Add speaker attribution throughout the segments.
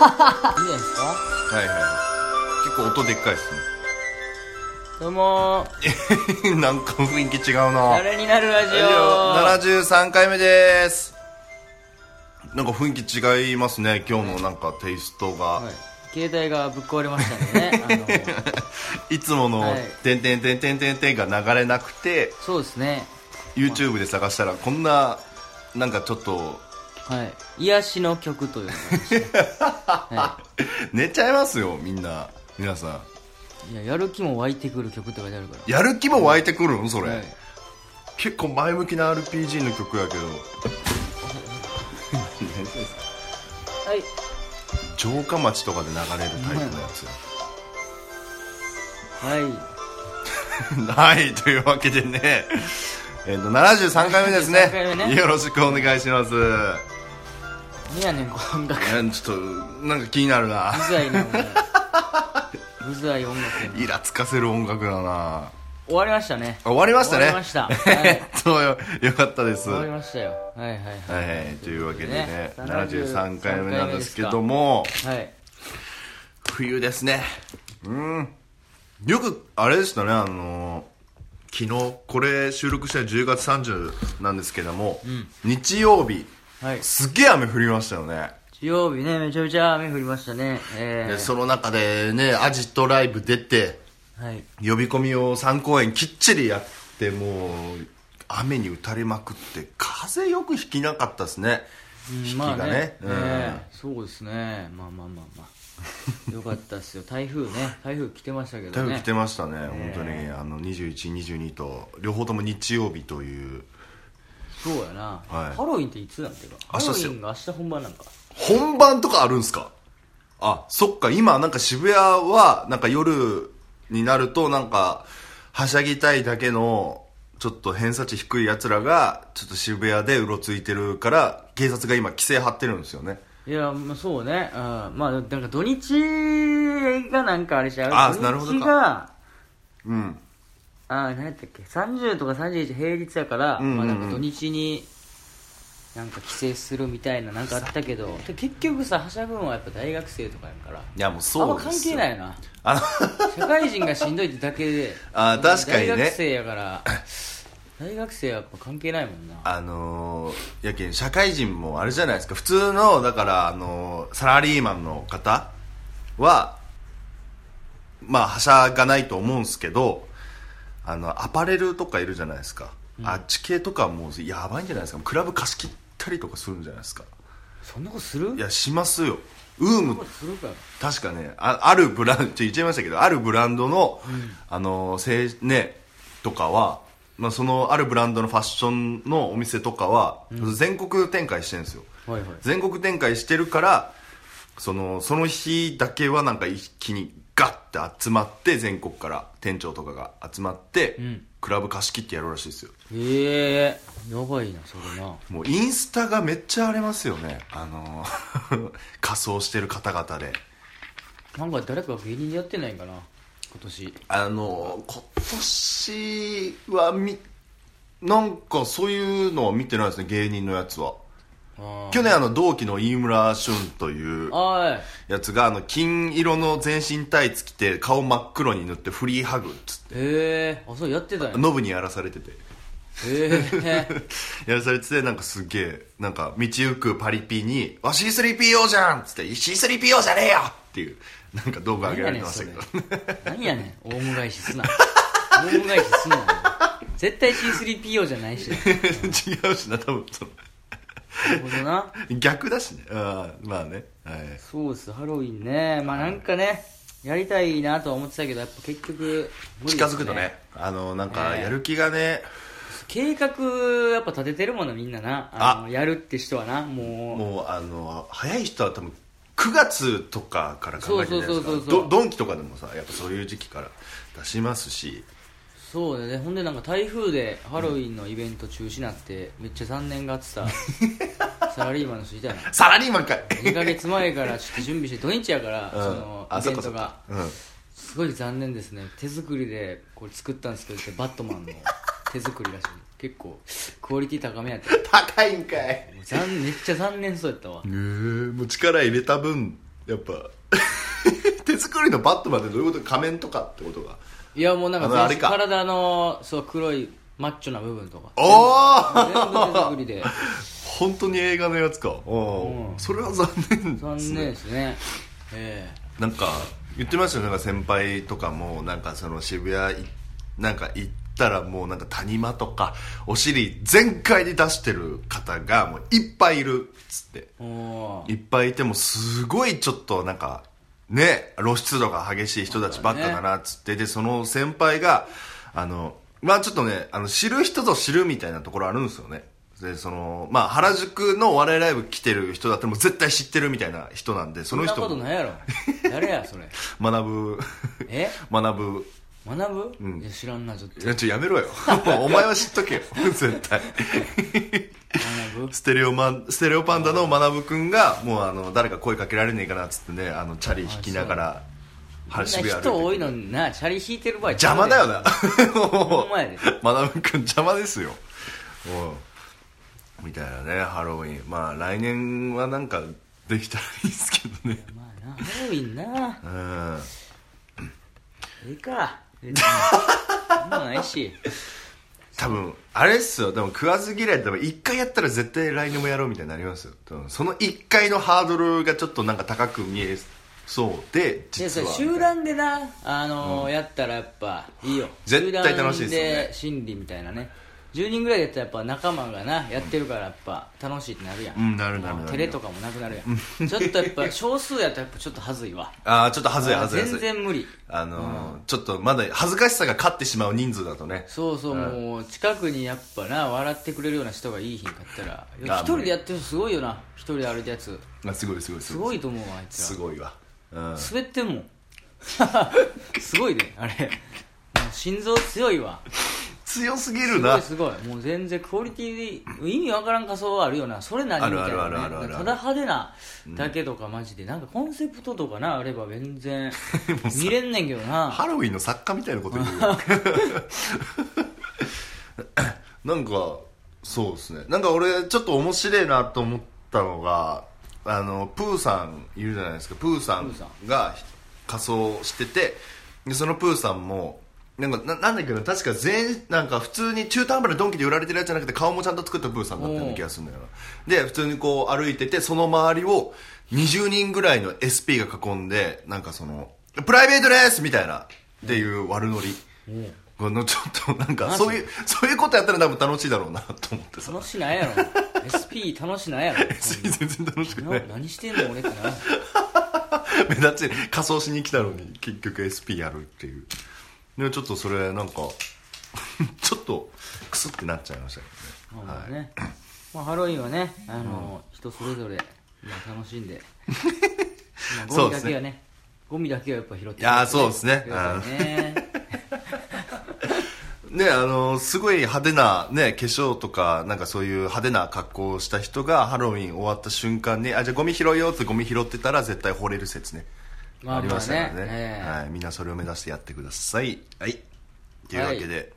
Speaker 1: ないですか？
Speaker 2: はいはい。結構音でっかいっす
Speaker 1: どうも。
Speaker 2: ね なんか雰囲気違うな。
Speaker 1: 誰になるラジオ
Speaker 2: ？73回目です。なんか雰囲気違いますね。今日のなんかテイストが、
Speaker 1: はい。携帯がぶっ壊れましたんでね。あの。
Speaker 2: い、つもの
Speaker 1: はい「
Speaker 2: てんてんてんてんてんてん」が流れなくて
Speaker 1: そうですね。
Speaker 2: YouTube で探したらこんななんかちょっと
Speaker 1: はい。癒しの曲というのがありましては
Speaker 2: 寝ちゃいますよみんな。皆さん。
Speaker 1: い、いややる気も湧いてくる曲って書いてあるから。
Speaker 2: やる気も湧いてくるん？それ、
Speaker 1: はい。
Speaker 2: 結構前向きな RPG の曲やけど。
Speaker 1: はい。
Speaker 2: 城下町とかで流れるタイプのやつ
Speaker 1: はい。
Speaker 2: はいというわけでね。えっと73回目ですね。
Speaker 1: 73回目ね。
Speaker 2: よろしくお願いします
Speaker 1: 何やねんこの音楽。
Speaker 2: ちょっとなんか気になるな。
Speaker 1: うざいなお前うざい音楽やな。
Speaker 2: イラつかせる音楽だな。
Speaker 1: 終わりましたね。
Speaker 2: あ終わりましたね。
Speaker 1: 終わりました。はい。
Speaker 2: えっとよよかったです。
Speaker 1: 終わり
Speaker 2: は
Speaker 1: ましたよ。はいはい
Speaker 2: い。はいというわけでね
Speaker 1: ね
Speaker 2: 73回目なんですけども
Speaker 1: はい。
Speaker 2: 冬ですね。うん。よくあれでしたねあの昨日これ収録したの10月30なんですけども、日曜日
Speaker 1: はい。
Speaker 2: すっげえ雨降りましたよね。
Speaker 1: 日曜日ねめちゃめちゃ雨降りましたね。え
Speaker 2: でその中でねアジトライブ出て
Speaker 1: ー、はい。
Speaker 2: 呼び込みを3公演きっちりやってもう雨に打たれまくって風よく引きなかったですね。
Speaker 1: うん
Speaker 2: 引きがね,、うん。
Speaker 1: えそうですね。まあまあまあまあ。よかったっすよ。台風ね。台風来てましたけどね。
Speaker 2: 台風来てましたね、
Speaker 1: え
Speaker 2: 本当にあの2122と両方とも日曜日という
Speaker 1: そうやな、
Speaker 2: はい。
Speaker 1: ハロウィンっていつなんていうか。ハロウィンが明日本番なんか。
Speaker 2: 本番とかあるんすか？あそっか。今なんか渋谷はなんか夜になるとなんかはしゃぎたいだけのちょっと偏差値低いやつらがちょっと渋谷でうろついてるから警察が今規制張ってるんですよね。
Speaker 1: いや、まあ、そうね、うん、まあなんか土日がなんかあれしちゃう。
Speaker 2: あ
Speaker 1: 土
Speaker 2: なるほどか。
Speaker 1: 日が
Speaker 2: うん
Speaker 1: あ何やったっけ？30とか31平日やから、
Speaker 2: うんうんうん。
Speaker 1: まあ、なんか土日になんか帰省するみたいななんかあったけどで結局さはしゃぐんはやっぱ大学生とかやから
Speaker 2: いやもう
Speaker 1: あん
Speaker 2: そうです
Speaker 1: ま関係ないよな。
Speaker 2: あの
Speaker 1: 社会人がしんどいってだけで
Speaker 2: あ確かにね。
Speaker 1: 大学生やから大学生はやっぱ関係ないもんな。
Speaker 2: あのー、やけん社会人もあれじゃないですか。普通のだから、あのーサラリーマンの方はまあはしゃがないと思うんですけどあのアパレルとかいるじゃないですか、あっち系とかもうやばいんじゃないですか。クラブ貸し切ったりとかするんじゃないですか。
Speaker 1: そんなことする？
Speaker 2: いやしますよ。ウーム。確かねああるブランド言っちゃいましたけどあるブランドの、あのせいねとかは、まあ、そのあるブランドのファッションのお店とかは、全国展開してるんですよ。
Speaker 1: はいはい。
Speaker 2: 全国展開してるからそのその日だけはなんか一気にガッて集まって全国から店長とかが集まって、
Speaker 1: ん。
Speaker 2: クラブ貸し切ってやるらしいですよ。
Speaker 1: ええ。やばいなそれな。
Speaker 2: もうインスタがめっちゃ荒れますよね。あの 仮装してる方々で。
Speaker 1: なんか誰か芸人でやってないんかな今年。
Speaker 2: あの今年はみなんかそういうのは見てないですね芸人のやつは。
Speaker 1: あ
Speaker 2: 去年あの同期の飯村俊というやつがあの金色の全身タイツ着て顔真っ黒に塗ってフリーハグっつって。
Speaker 1: ええあそうやってたんや。
Speaker 2: ノブにやらされてて。
Speaker 1: ええ
Speaker 2: やらされててなんかすげえなんか道行くパリピに「わ C3PO じゃん!」っつって「C3PO じゃねえよ!」っていうなんか動画上げられてましたけど。
Speaker 1: 何やねんオウム返しすな。オウム返しすな。絶対 C3PO じゃないし。な
Speaker 2: 違うしな多分その。
Speaker 1: なるほどな。
Speaker 2: 逆だしね。あーまあね。はい。
Speaker 1: そうですハロウィンね。まあなんかねやりたいなとは思ってたけどやっぱ結局無理です
Speaker 2: 近づくとねあのなんかやる気がね、
Speaker 1: 計画やっぱ立ててるもんなみんなな。あのやるって人はな。もう。
Speaker 2: もうあの早い人は多分9月とかから考えてるじゃないですか。
Speaker 1: そうそうそうそう。
Speaker 2: どドンキとかでもさやっぱそういう時期から出しますし
Speaker 1: そうだね。ほんでなんか台風でハロウィンのイベント中止になってめっちゃ残念がってた。サラリーマンの人いたよな
Speaker 2: サラリーマンかい。
Speaker 1: 2ヶ月前からちょっと準備して土日やから、
Speaker 2: うん。
Speaker 1: その
Speaker 2: あ
Speaker 1: イベントが。すごい残念ですね。手作りでこれ作ったんですけどバットマンの 手作りらしい。結構クオリティ高めやった。
Speaker 2: うん高いんかい。
Speaker 1: 残めっちゃ残念そうやったわ。
Speaker 2: へえもう力入れた分やっぱ 手作りのバットマンってどういうこと？仮面とかってことが
Speaker 1: いやもうなんか
Speaker 2: あのあれか。
Speaker 1: 体のそう黒いマッチョな部分とか。
Speaker 2: おお
Speaker 1: 全部手作りで。
Speaker 2: 本当に映画のやつか。おー。
Speaker 1: うん。
Speaker 2: それは残念。
Speaker 1: 残念ですね。え
Speaker 2: なんか言ってましたよなんか先輩とかもなんかその渋谷いなんか行ったらもうなんか谷間とかお尻全開に出してる方がもういっぱいいるっつって。
Speaker 1: えおー。
Speaker 2: いっぱいいてもすごいちょっとなんかね露出度が激しい人たちばっかだなっつって、でその先輩があのまあちょっとねあの知る人ぞ知るみたいなところあるんですよね。でそのまあ原宿のお笑いライブ来てる人だってもう絶対知ってるみたいな人なんでそ
Speaker 1: そんな
Speaker 2: の人
Speaker 1: ことないやろ。誰やそれ。
Speaker 2: 学ぶ
Speaker 1: え？
Speaker 2: 学ぶ
Speaker 1: 学ぶ、
Speaker 2: うん。
Speaker 1: いや知らんなちょっと。
Speaker 2: いやちょやめろよ。お前は知っとけよ。絶対。ステレオマンステレオパンダの学くんがもうあの誰か声かけられねえかなっつってねあのチャリ引きながら
Speaker 1: こんな
Speaker 2: 渋谷歩いて
Speaker 1: 人多いのになチャリ引いてる場合
Speaker 2: 邪魔だよな。
Speaker 1: ほんまやで。
Speaker 2: 学くん邪魔ですよ。うんみたいなねハロウィン。まあ来年はなんかできたらいいですけどね。
Speaker 1: まあなハロウィンな。
Speaker 2: うん。
Speaker 1: ええか別にそんないし。
Speaker 2: 多分あれっすよ。でも食わず嫌いって多分1回やったら絶対来年もやろうみたいになりますよ。多分その1回のハードルがちょっとなんか高く見えそうで
Speaker 1: で
Speaker 2: 実は。
Speaker 1: 集団でな、あのーやったらやっぱいいよ。
Speaker 2: 絶対楽しいですよね。
Speaker 1: 集団で心理みたいなね10人ぐらいでやったらやっぱ仲間がなやってるからやっぱ楽しいってなるやん、
Speaker 2: うんなるなるなる。
Speaker 1: 照れとかもなくなるやん。ちょっとやっぱ少数やったらやっぱちょっと恥ずいわ。
Speaker 2: ああちょっと恥ずい恥ずい
Speaker 1: 全
Speaker 2: い。
Speaker 1: 然無理。
Speaker 2: あのーちょっとまだ恥ずかしさが勝ってしまう人数だとね。
Speaker 1: そうそう、もう近くにやっぱな笑ってくれるような人がいいひんかったら一人でやってる人すごいよな。一人で歩いたやつ。
Speaker 2: あすごいすごい
Speaker 1: すごい。と思うわあいつら
Speaker 2: すごいわ。うん。
Speaker 1: 滑ってんもん。すごいねあれ。心臓強いわ
Speaker 2: 強すぎる
Speaker 1: すご
Speaker 2: ない
Speaker 1: すごい。もう全然クオリティで意味わからん仮装あるよな。それ何みたいな、ね、ただ派手なだけとかマジで。なんかコンセプトとかなあれば全然 見れんねんけどな。
Speaker 2: ハロウィンの作家みたいなこと言うよ。なんかそうですね。なんか俺ちょっと面白いなと思ったのがあのプーさんいるじゃないですか。プーさんが仮装しててでそのプーさんもなんかななんだっけど確か全なんか普通に中途半端なドンキで売られてるやつじゃなくて顔もちゃんと作ったプーさんだったような気がするんだよな。で普通にこう歩いててその周りを20人ぐらいの SP が囲んでなんかそのプライベートですみたいなっていう悪ノリ、このちょっとなんかそういうそういうことやったら多分楽しいだろうなと思ってさ。
Speaker 1: 楽しないやろ。SP 楽しないやろ。
Speaker 2: SP 全然楽しくな
Speaker 1: ない何してんの俺ってな。
Speaker 2: 目立ち仮装しに来たのに結局 SP やるっていうでちょっとそれなんか ちょっとクスってなっちゃいましたけどね。
Speaker 1: まあね、まあ、ハロウィンはね、あの人それぞれ、まあ、楽しんで、まあ、ゴミだけはねゴミだけはやっぱ拾って
Speaker 2: いやーそうですね。
Speaker 1: ね。
Speaker 2: ねあのすごい派手な、ね、化粧とかなんかそういう派手な格好をした人がハロウィン終わった瞬間にあじゃあゴミ拾いよってゴミ拾ってたら絶対惚れる説ね。
Speaker 1: まあ
Speaker 2: ありましたからね。
Speaker 1: まあねええ。
Speaker 2: はい、みんなそれを目指してやってください。はい。というわけで、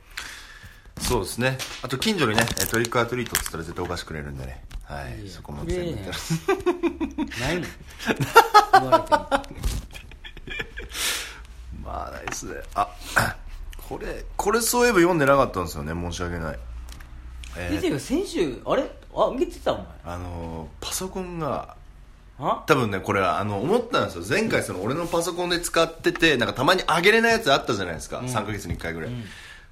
Speaker 2: そうですね。あと近所にねえトリックアトリートっつったら絶対お菓子くれるんでね。はい。
Speaker 1: いや
Speaker 2: そこも全部
Speaker 1: ないもん言われても
Speaker 2: まあないですね。あ これこれそういえば読んでなかったんですよね。申し訳ない。えー。
Speaker 1: 先週あれ？あ見てたお前。
Speaker 2: あのーパソコンが
Speaker 1: あ
Speaker 2: 多分ねこれはあの思ったんですよ。前回その俺のパソコンで使っててなんかたまに上げれないやつあったじゃないですか、3ヶ月に1回ぐらい、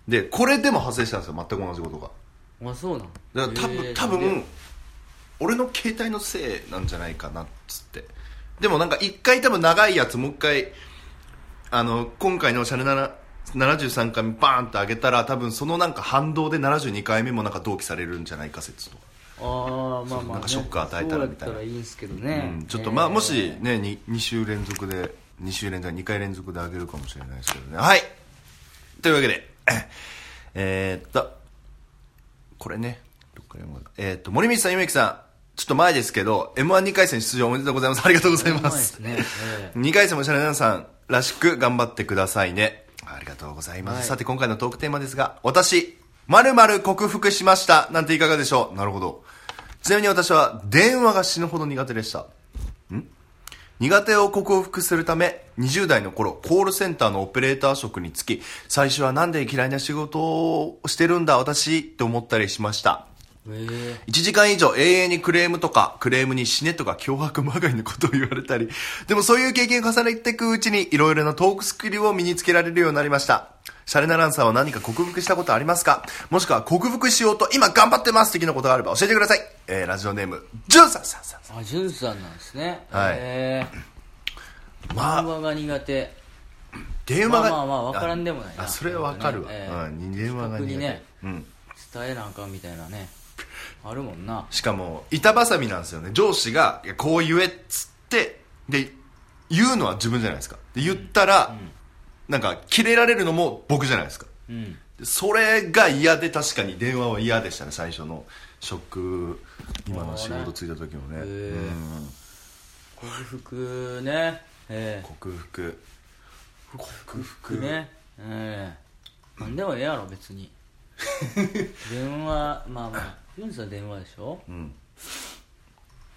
Speaker 2: でこれでも発生したんですよ。全く同じことが。
Speaker 1: あそうなの？
Speaker 2: だから多分、多分俺の携帯のせいなんじゃないかなっつって。でもなんか一回多分長いやつもう一回あの今回のシャレな73回目バーンって上げたら多分そのなんか反動で72回目もなんか同期されるんじゃないか説とか、
Speaker 1: ああまあまあ、ね、
Speaker 2: なんかショック与えたらみたいな。
Speaker 1: ね、
Speaker 2: うん、ちょっとまあもしね 2, 2週連続で2週連続2回連続で上げるかもしれないですけどね。はい。というわけで えーっとこれねえーっと森光さんゆめきさんちょっと前ですけど m 1 2回戦出場おめでとうございます。ありがとうございま
Speaker 1: す。ねええ
Speaker 2: 2回戦もシャレナさんらしく頑張ってくださいね。ありがとうございます、
Speaker 1: はい。
Speaker 2: さて今回のトークテーマですが私〇〇克服しました。なんていかがでしょう？なるほど。ちなみに私は電話が死ぬほど苦手でした。ん？苦手を克服するため20代の頃コールセンターのオペレーター職に就き最初はなんで嫌いな仕事をしてるんだ私って思ったりしました。
Speaker 1: へえ。
Speaker 2: 1時間以上永遠にクレームとか、クレームに死ねとか脅迫まがいのことを言われたり、でもそういう経験を重ねていくうちに、いろいろなトークスキルを身につけられるようになりました。シャレナランさんは何か克服したことありますか？もしくは克服しようと今頑張ってます！的なことがあれば教えてください。えー、ラジオネーム、ジュンさん。さんさん。
Speaker 1: あジュンさんなんですね。
Speaker 2: はい。
Speaker 1: へえ
Speaker 2: まあ
Speaker 1: 電話が苦手。
Speaker 2: 電話が。
Speaker 1: まあまあまあ分からんでもないな。
Speaker 2: あ、それはわかるわ。
Speaker 1: ええ
Speaker 2: うん、電話が苦手。
Speaker 1: ね
Speaker 2: うん。
Speaker 1: 伝えなあかんみたいなね。あるもんな。
Speaker 2: しかも板挟みなんですよね。上司がこう言えっつってで言うのは自分じゃないですか。で言ったら、なんかキレられるのも僕じゃないですか。
Speaker 1: うん。
Speaker 2: でそれが嫌で確かに電話は嫌でしたね最初の。ショック今の仕事ついた時もね。
Speaker 1: へえ
Speaker 2: うん。
Speaker 1: 克服ね。ええ。
Speaker 2: 克服。克服。
Speaker 1: ね。ええ。なんでもええやろ別に。電話まあまあジュンさん電話でしょ？
Speaker 2: うん。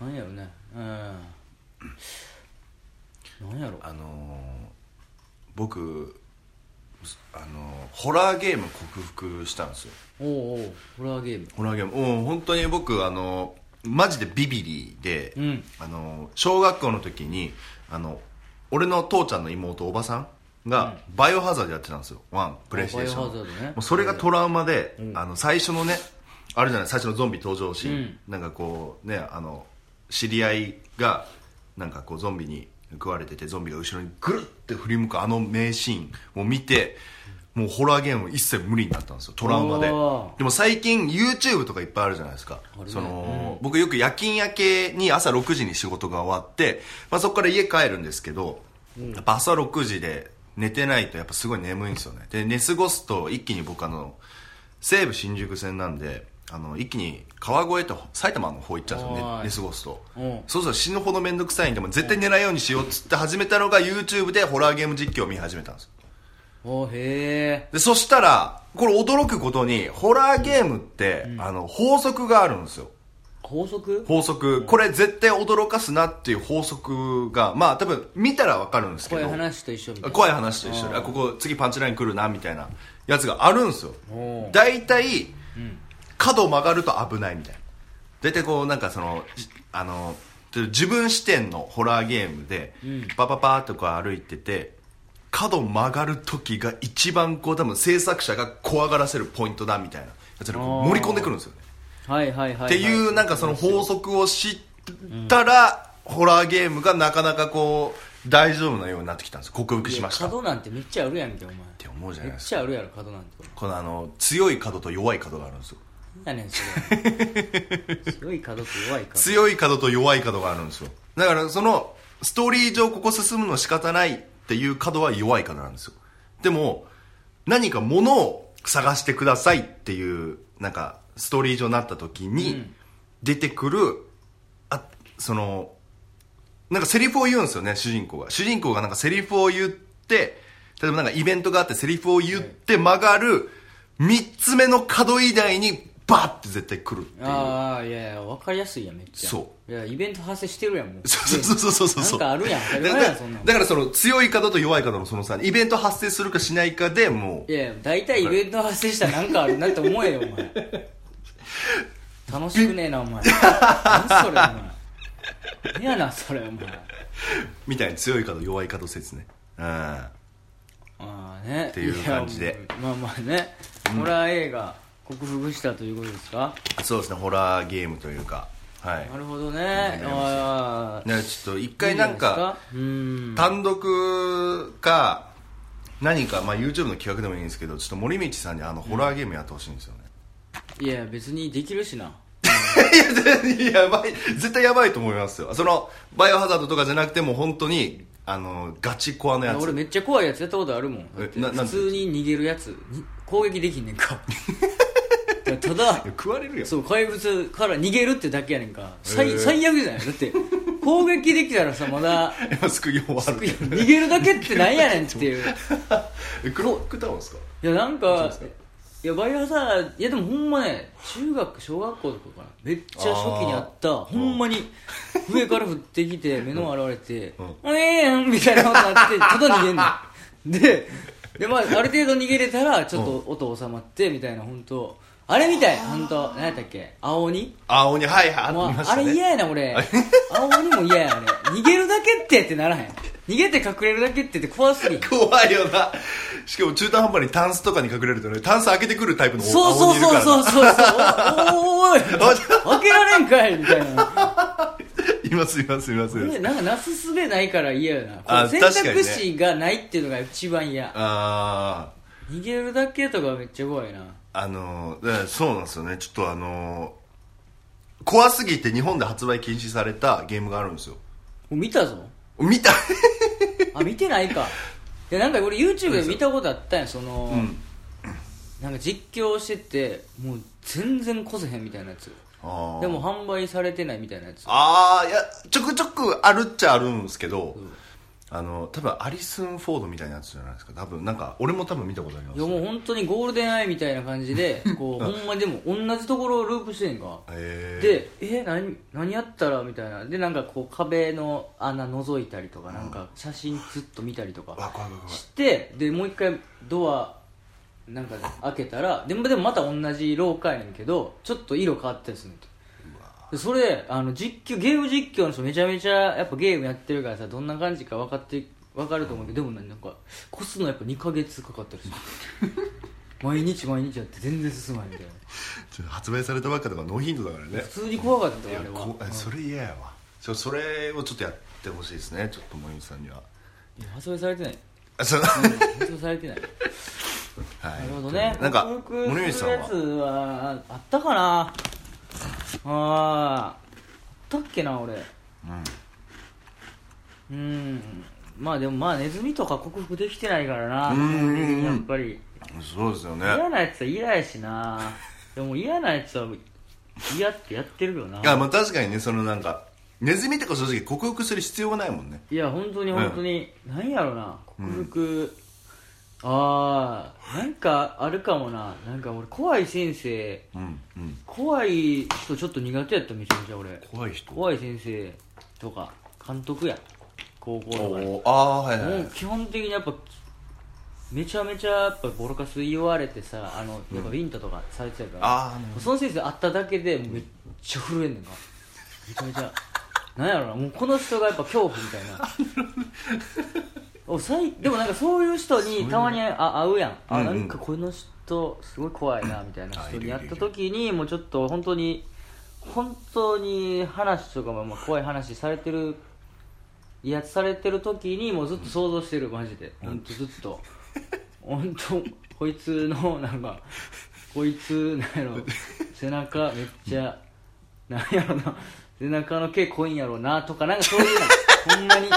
Speaker 1: なんやろね。うんなんやろ？
Speaker 2: あのー僕あのーホラーゲーム克服したんですよ。
Speaker 1: おうおうホラーゲーム。
Speaker 2: ホラーゲーム。うん本当に僕あのマジでビビリで、
Speaker 1: うん。
Speaker 2: あの小学校の時にあの俺の父ちゃんの妹おばさんが、バイオハザードやってたんですよ。ワンプレイステーション。
Speaker 1: ね。
Speaker 2: もうそれがトラウマで、
Speaker 1: うん。
Speaker 2: あの最初のねあるじゃない最初のゾンビ登場シーン、
Speaker 1: うん。
Speaker 2: なんかこうねあの知り合いがなんかこうゾンビに食われててゾンビが後ろにぐるって振り向くあの名シーンを見てもうホラーゲーム一切無理になったんですよトラウマで。でも最近 YouTube とかいっぱいあるじゃないですか、
Speaker 1: ね。
Speaker 2: その僕よく夜勤明けに朝6時に仕事が終わって、まあ、そこから家帰るんですけど、やっぱ朝6時で寝てないとやっぱすごい眠いんですよね。で寝過ごすと一気に僕あの西武新宿線なんであの一気に川越と埼玉の方行っちゃうんですよ、
Speaker 1: はい。
Speaker 2: ね、寝過ごすと。
Speaker 1: うん。
Speaker 2: そうすると死ぬほど面倒くさいんでもう絶対寝ないようにしようっつって始めたのが YouTube でホラーゲーム実況を見始めたんですよ。
Speaker 1: おへえ
Speaker 2: でそしたらこれ驚くことにホラーゲームって、あの法則があるんですよ。
Speaker 1: 法則？
Speaker 2: 法則。これ絶対驚かすなっていう法則がまあ多分見たら分かるんですけど。
Speaker 1: 怖い話と一緒みたいな。
Speaker 2: 怖い話と一緒。であここ次パンチライン来るなみたいなやつがあるんですよ。大体
Speaker 1: うん
Speaker 2: 角曲がると危ないみたいな。大体こうなんかそのじあの自分視点のホラーゲームで、
Speaker 1: うん。
Speaker 2: パパパーっとこう歩いてて角曲がる時が一番こう多分制作者が怖がらせるポイントだみたいな。やつでこう
Speaker 1: あー
Speaker 2: 盛り込んでくるんですよね。
Speaker 1: はいはいはいはい。
Speaker 2: っていうなんかその法則を知ったら、ホラーゲームがなかなかこう大丈夫なようになってきたんです克服しました。っ
Speaker 1: 角なんてめっちゃあるやんけお前。
Speaker 2: て思うじゃ
Speaker 1: めっ
Speaker 2: ないですか。
Speaker 1: ちゃあるやろ角なんて。
Speaker 2: このあの強い角と弱い角があるんですよ。
Speaker 1: 何やねんそれ。強い角と弱い角。
Speaker 2: 強い角と弱い角があるんですよ。だからそのストーリー上ここ進むの仕方ないっていう角は弱い角なんですよ。でも何か物を探してくださいっていうなんかストーリー上になった時に
Speaker 1: うん。
Speaker 2: 出てくる、あそのなんかセリフを言うんですよね主人公が。主人公がなんかセリフを言って例えばなんかイベントがあってセリフを言って曲がる3つ目の角以内にバッて絶対来るっていう。
Speaker 1: ああいやいや分かりやすいやんめっちゃ。
Speaker 2: そう。
Speaker 1: いやイベント発生してるやんもう。
Speaker 2: そうそうそうそうそうそう。
Speaker 1: なんかあるやん
Speaker 2: だ
Speaker 1: 前やんそんなん。
Speaker 2: だからその強い角と弱い角のそのさイベント発生するかしないかでも
Speaker 1: いやいや大体イベント発生したらなんかあるなって思えよお前。楽しくねえなお前。何それお前。何やなそれお前。
Speaker 2: うみたいに強い角弱い角説ね。うん。
Speaker 1: ああね。
Speaker 2: っていう感じで。
Speaker 1: まあまあね、ホラー映画克服したということですか？
Speaker 2: そうですねホラーゲームというか。はい。
Speaker 1: なるほどね。ああ
Speaker 2: ねちょっと一回なんか単独か何か、まあ、YouTube の企画でもいいんですけどちょっと森道さんにあのホラーゲームやってほしいんですよね、
Speaker 1: いや別にできるしな。
Speaker 2: いややばい。絶対やばいと思いますよ。そのバイオハザードとかじゃなくても本当にあのガチコアのやつ。
Speaker 1: 俺めっちゃ怖いやつやったことあるもん。普通に逃げるやつ。に攻撃できんねんか。い やただ
Speaker 2: 食われるよ。
Speaker 1: そう怪物から逃げるってだけやねんか。最,、
Speaker 2: えー。
Speaker 1: 最悪じゃない？だって攻撃できたらさまだ
Speaker 2: 救いようある
Speaker 1: 逃げるだけってなんやねんっていう。
Speaker 2: えクロックタウンですか？
Speaker 1: いやなんかいやバイオハザードいやでもほんまね中学小学校とかかな。めっちゃ初期にあったほんまに上から降ってきて目の前現れて
Speaker 2: うん「
Speaker 1: うえーん」みたいなことになってただ逃げんのでで、まあ、ある程度逃げれたらちょっと音収まってみたいな本当あれみたい。本当。何やったっけ？青鬼？
Speaker 2: 青鬼。はいはい。
Speaker 1: もう
Speaker 2: ありましたね。
Speaker 1: あれ嫌やな俺。青鬼も嫌やあれ逃げるだけってってならへん。逃げて隠れるだけってって怖すぎん。
Speaker 2: 怖いよな。しかも中途半端にタンスとかに隠れるとねタンス開けてくるタイプの
Speaker 1: そうそうそうそう
Speaker 2: う。
Speaker 1: そうそうおおーおい 開けられんかいみたいな。
Speaker 2: いますいますいます。います
Speaker 1: 俺なんかなすすべないから嫌やな。こ
Speaker 2: あ
Speaker 1: う選
Speaker 2: 確かにね。
Speaker 1: 択肢がないっていうのが一番嫌。
Speaker 2: あ
Speaker 1: 逃げるだけとかめっちゃ怖いな
Speaker 2: ああのそうなんですよね。ちょっとあのー怖すぎて日本で発売禁止されたゲームがあるんですよ。
Speaker 1: もう見たぞ。
Speaker 2: 見た。
Speaker 1: あ見てないか。いやなんか俺 YouTube で見たことあったんや。その、
Speaker 2: うん。
Speaker 1: なんか実況しててもう全然こせへんみたいなやつ。でも販売されてないみたいなやつ。
Speaker 2: ああいやちょくちょくあるっちゃあるんですけど、あの多分アリスン・フォードみたいなやつじゃないですか。多分なんか俺も多分見たことあります。
Speaker 1: いやもう本当にゴールデンアイみたいな感じで こうほんまにでも同じところをループしてんか。でえ何何やったらみたいな。でなんかこう壁の穴覗いたりとかなんか写真ずっと見たりとかしてでもう一回ドアなんか開けたらでもでもまた同じ廊下やねんけどちょっと色変わったりするのでそれあの実況ゲーム実況の人めちゃめちゃやっぱゲームやってるからさどんな感じか分かって分かると思うけどでもねなんか越すのやっぱ2ヶ月かかったりする。毎日毎日やって全然進まないみたいな
Speaker 2: ちょっと発売されたばっかだからノーヒントだからね。
Speaker 1: 普通に怖かったよあれは。
Speaker 2: それ嫌やわ。ちょそれをちょっとやってほしいですねちょっと森口さんには。
Speaker 1: いや発売されてない。
Speaker 2: あそう、
Speaker 1: 発売されてな い。
Speaker 2: はい。
Speaker 1: なるほどね。
Speaker 2: なんか森口さんは？
Speaker 1: あったかなあー。あったっけな俺。うん。まあでもまあネズミとか克服できてないからな
Speaker 2: うん。うんうん
Speaker 1: やっぱり。
Speaker 2: うんそうですよね。
Speaker 1: 嫌なやつは嫌やしな。でも嫌なやつは嫌ってやってるよな。い
Speaker 2: やまあ確かにねそのなんかネズミとか正直克服する必要がないもんね。
Speaker 1: いや本当に本当に、何やろな。克服、ああなんかあるかもな。なんか俺怖い先生。
Speaker 2: うんうん。
Speaker 1: 怖い人ちょっと苦手やっためちゃめちゃ俺。
Speaker 2: 怖い人？
Speaker 1: 怖い先生とか監督や。高校とかで。
Speaker 2: おーああーはいはい
Speaker 1: 基本的にやっぱめちゃめちゃやっぱボロカス言われてさあのやっぱビンタとかされてたから、
Speaker 2: ああね
Speaker 1: その先生会っただけでもうめっちゃ震えんねんかめちゃめちゃ。なんやろなもうこの人がやっぱ恐怖みたいな おさいでもなんかそういう人にたまにあ会うやん。あ
Speaker 2: うんうん。
Speaker 1: なんかこの人すごい怖いなみたいな人に会った時にもうちょっと本当に本当に話とかもまあ怖い話されてる威圧されてる時にもうずっと想像してるマジで。本当ずっと。本当こいつのなんかこいつなんやろ。背中めっちゃなんやろな。背中の毛濃いんやろなとかなんかそういうの。ほんまに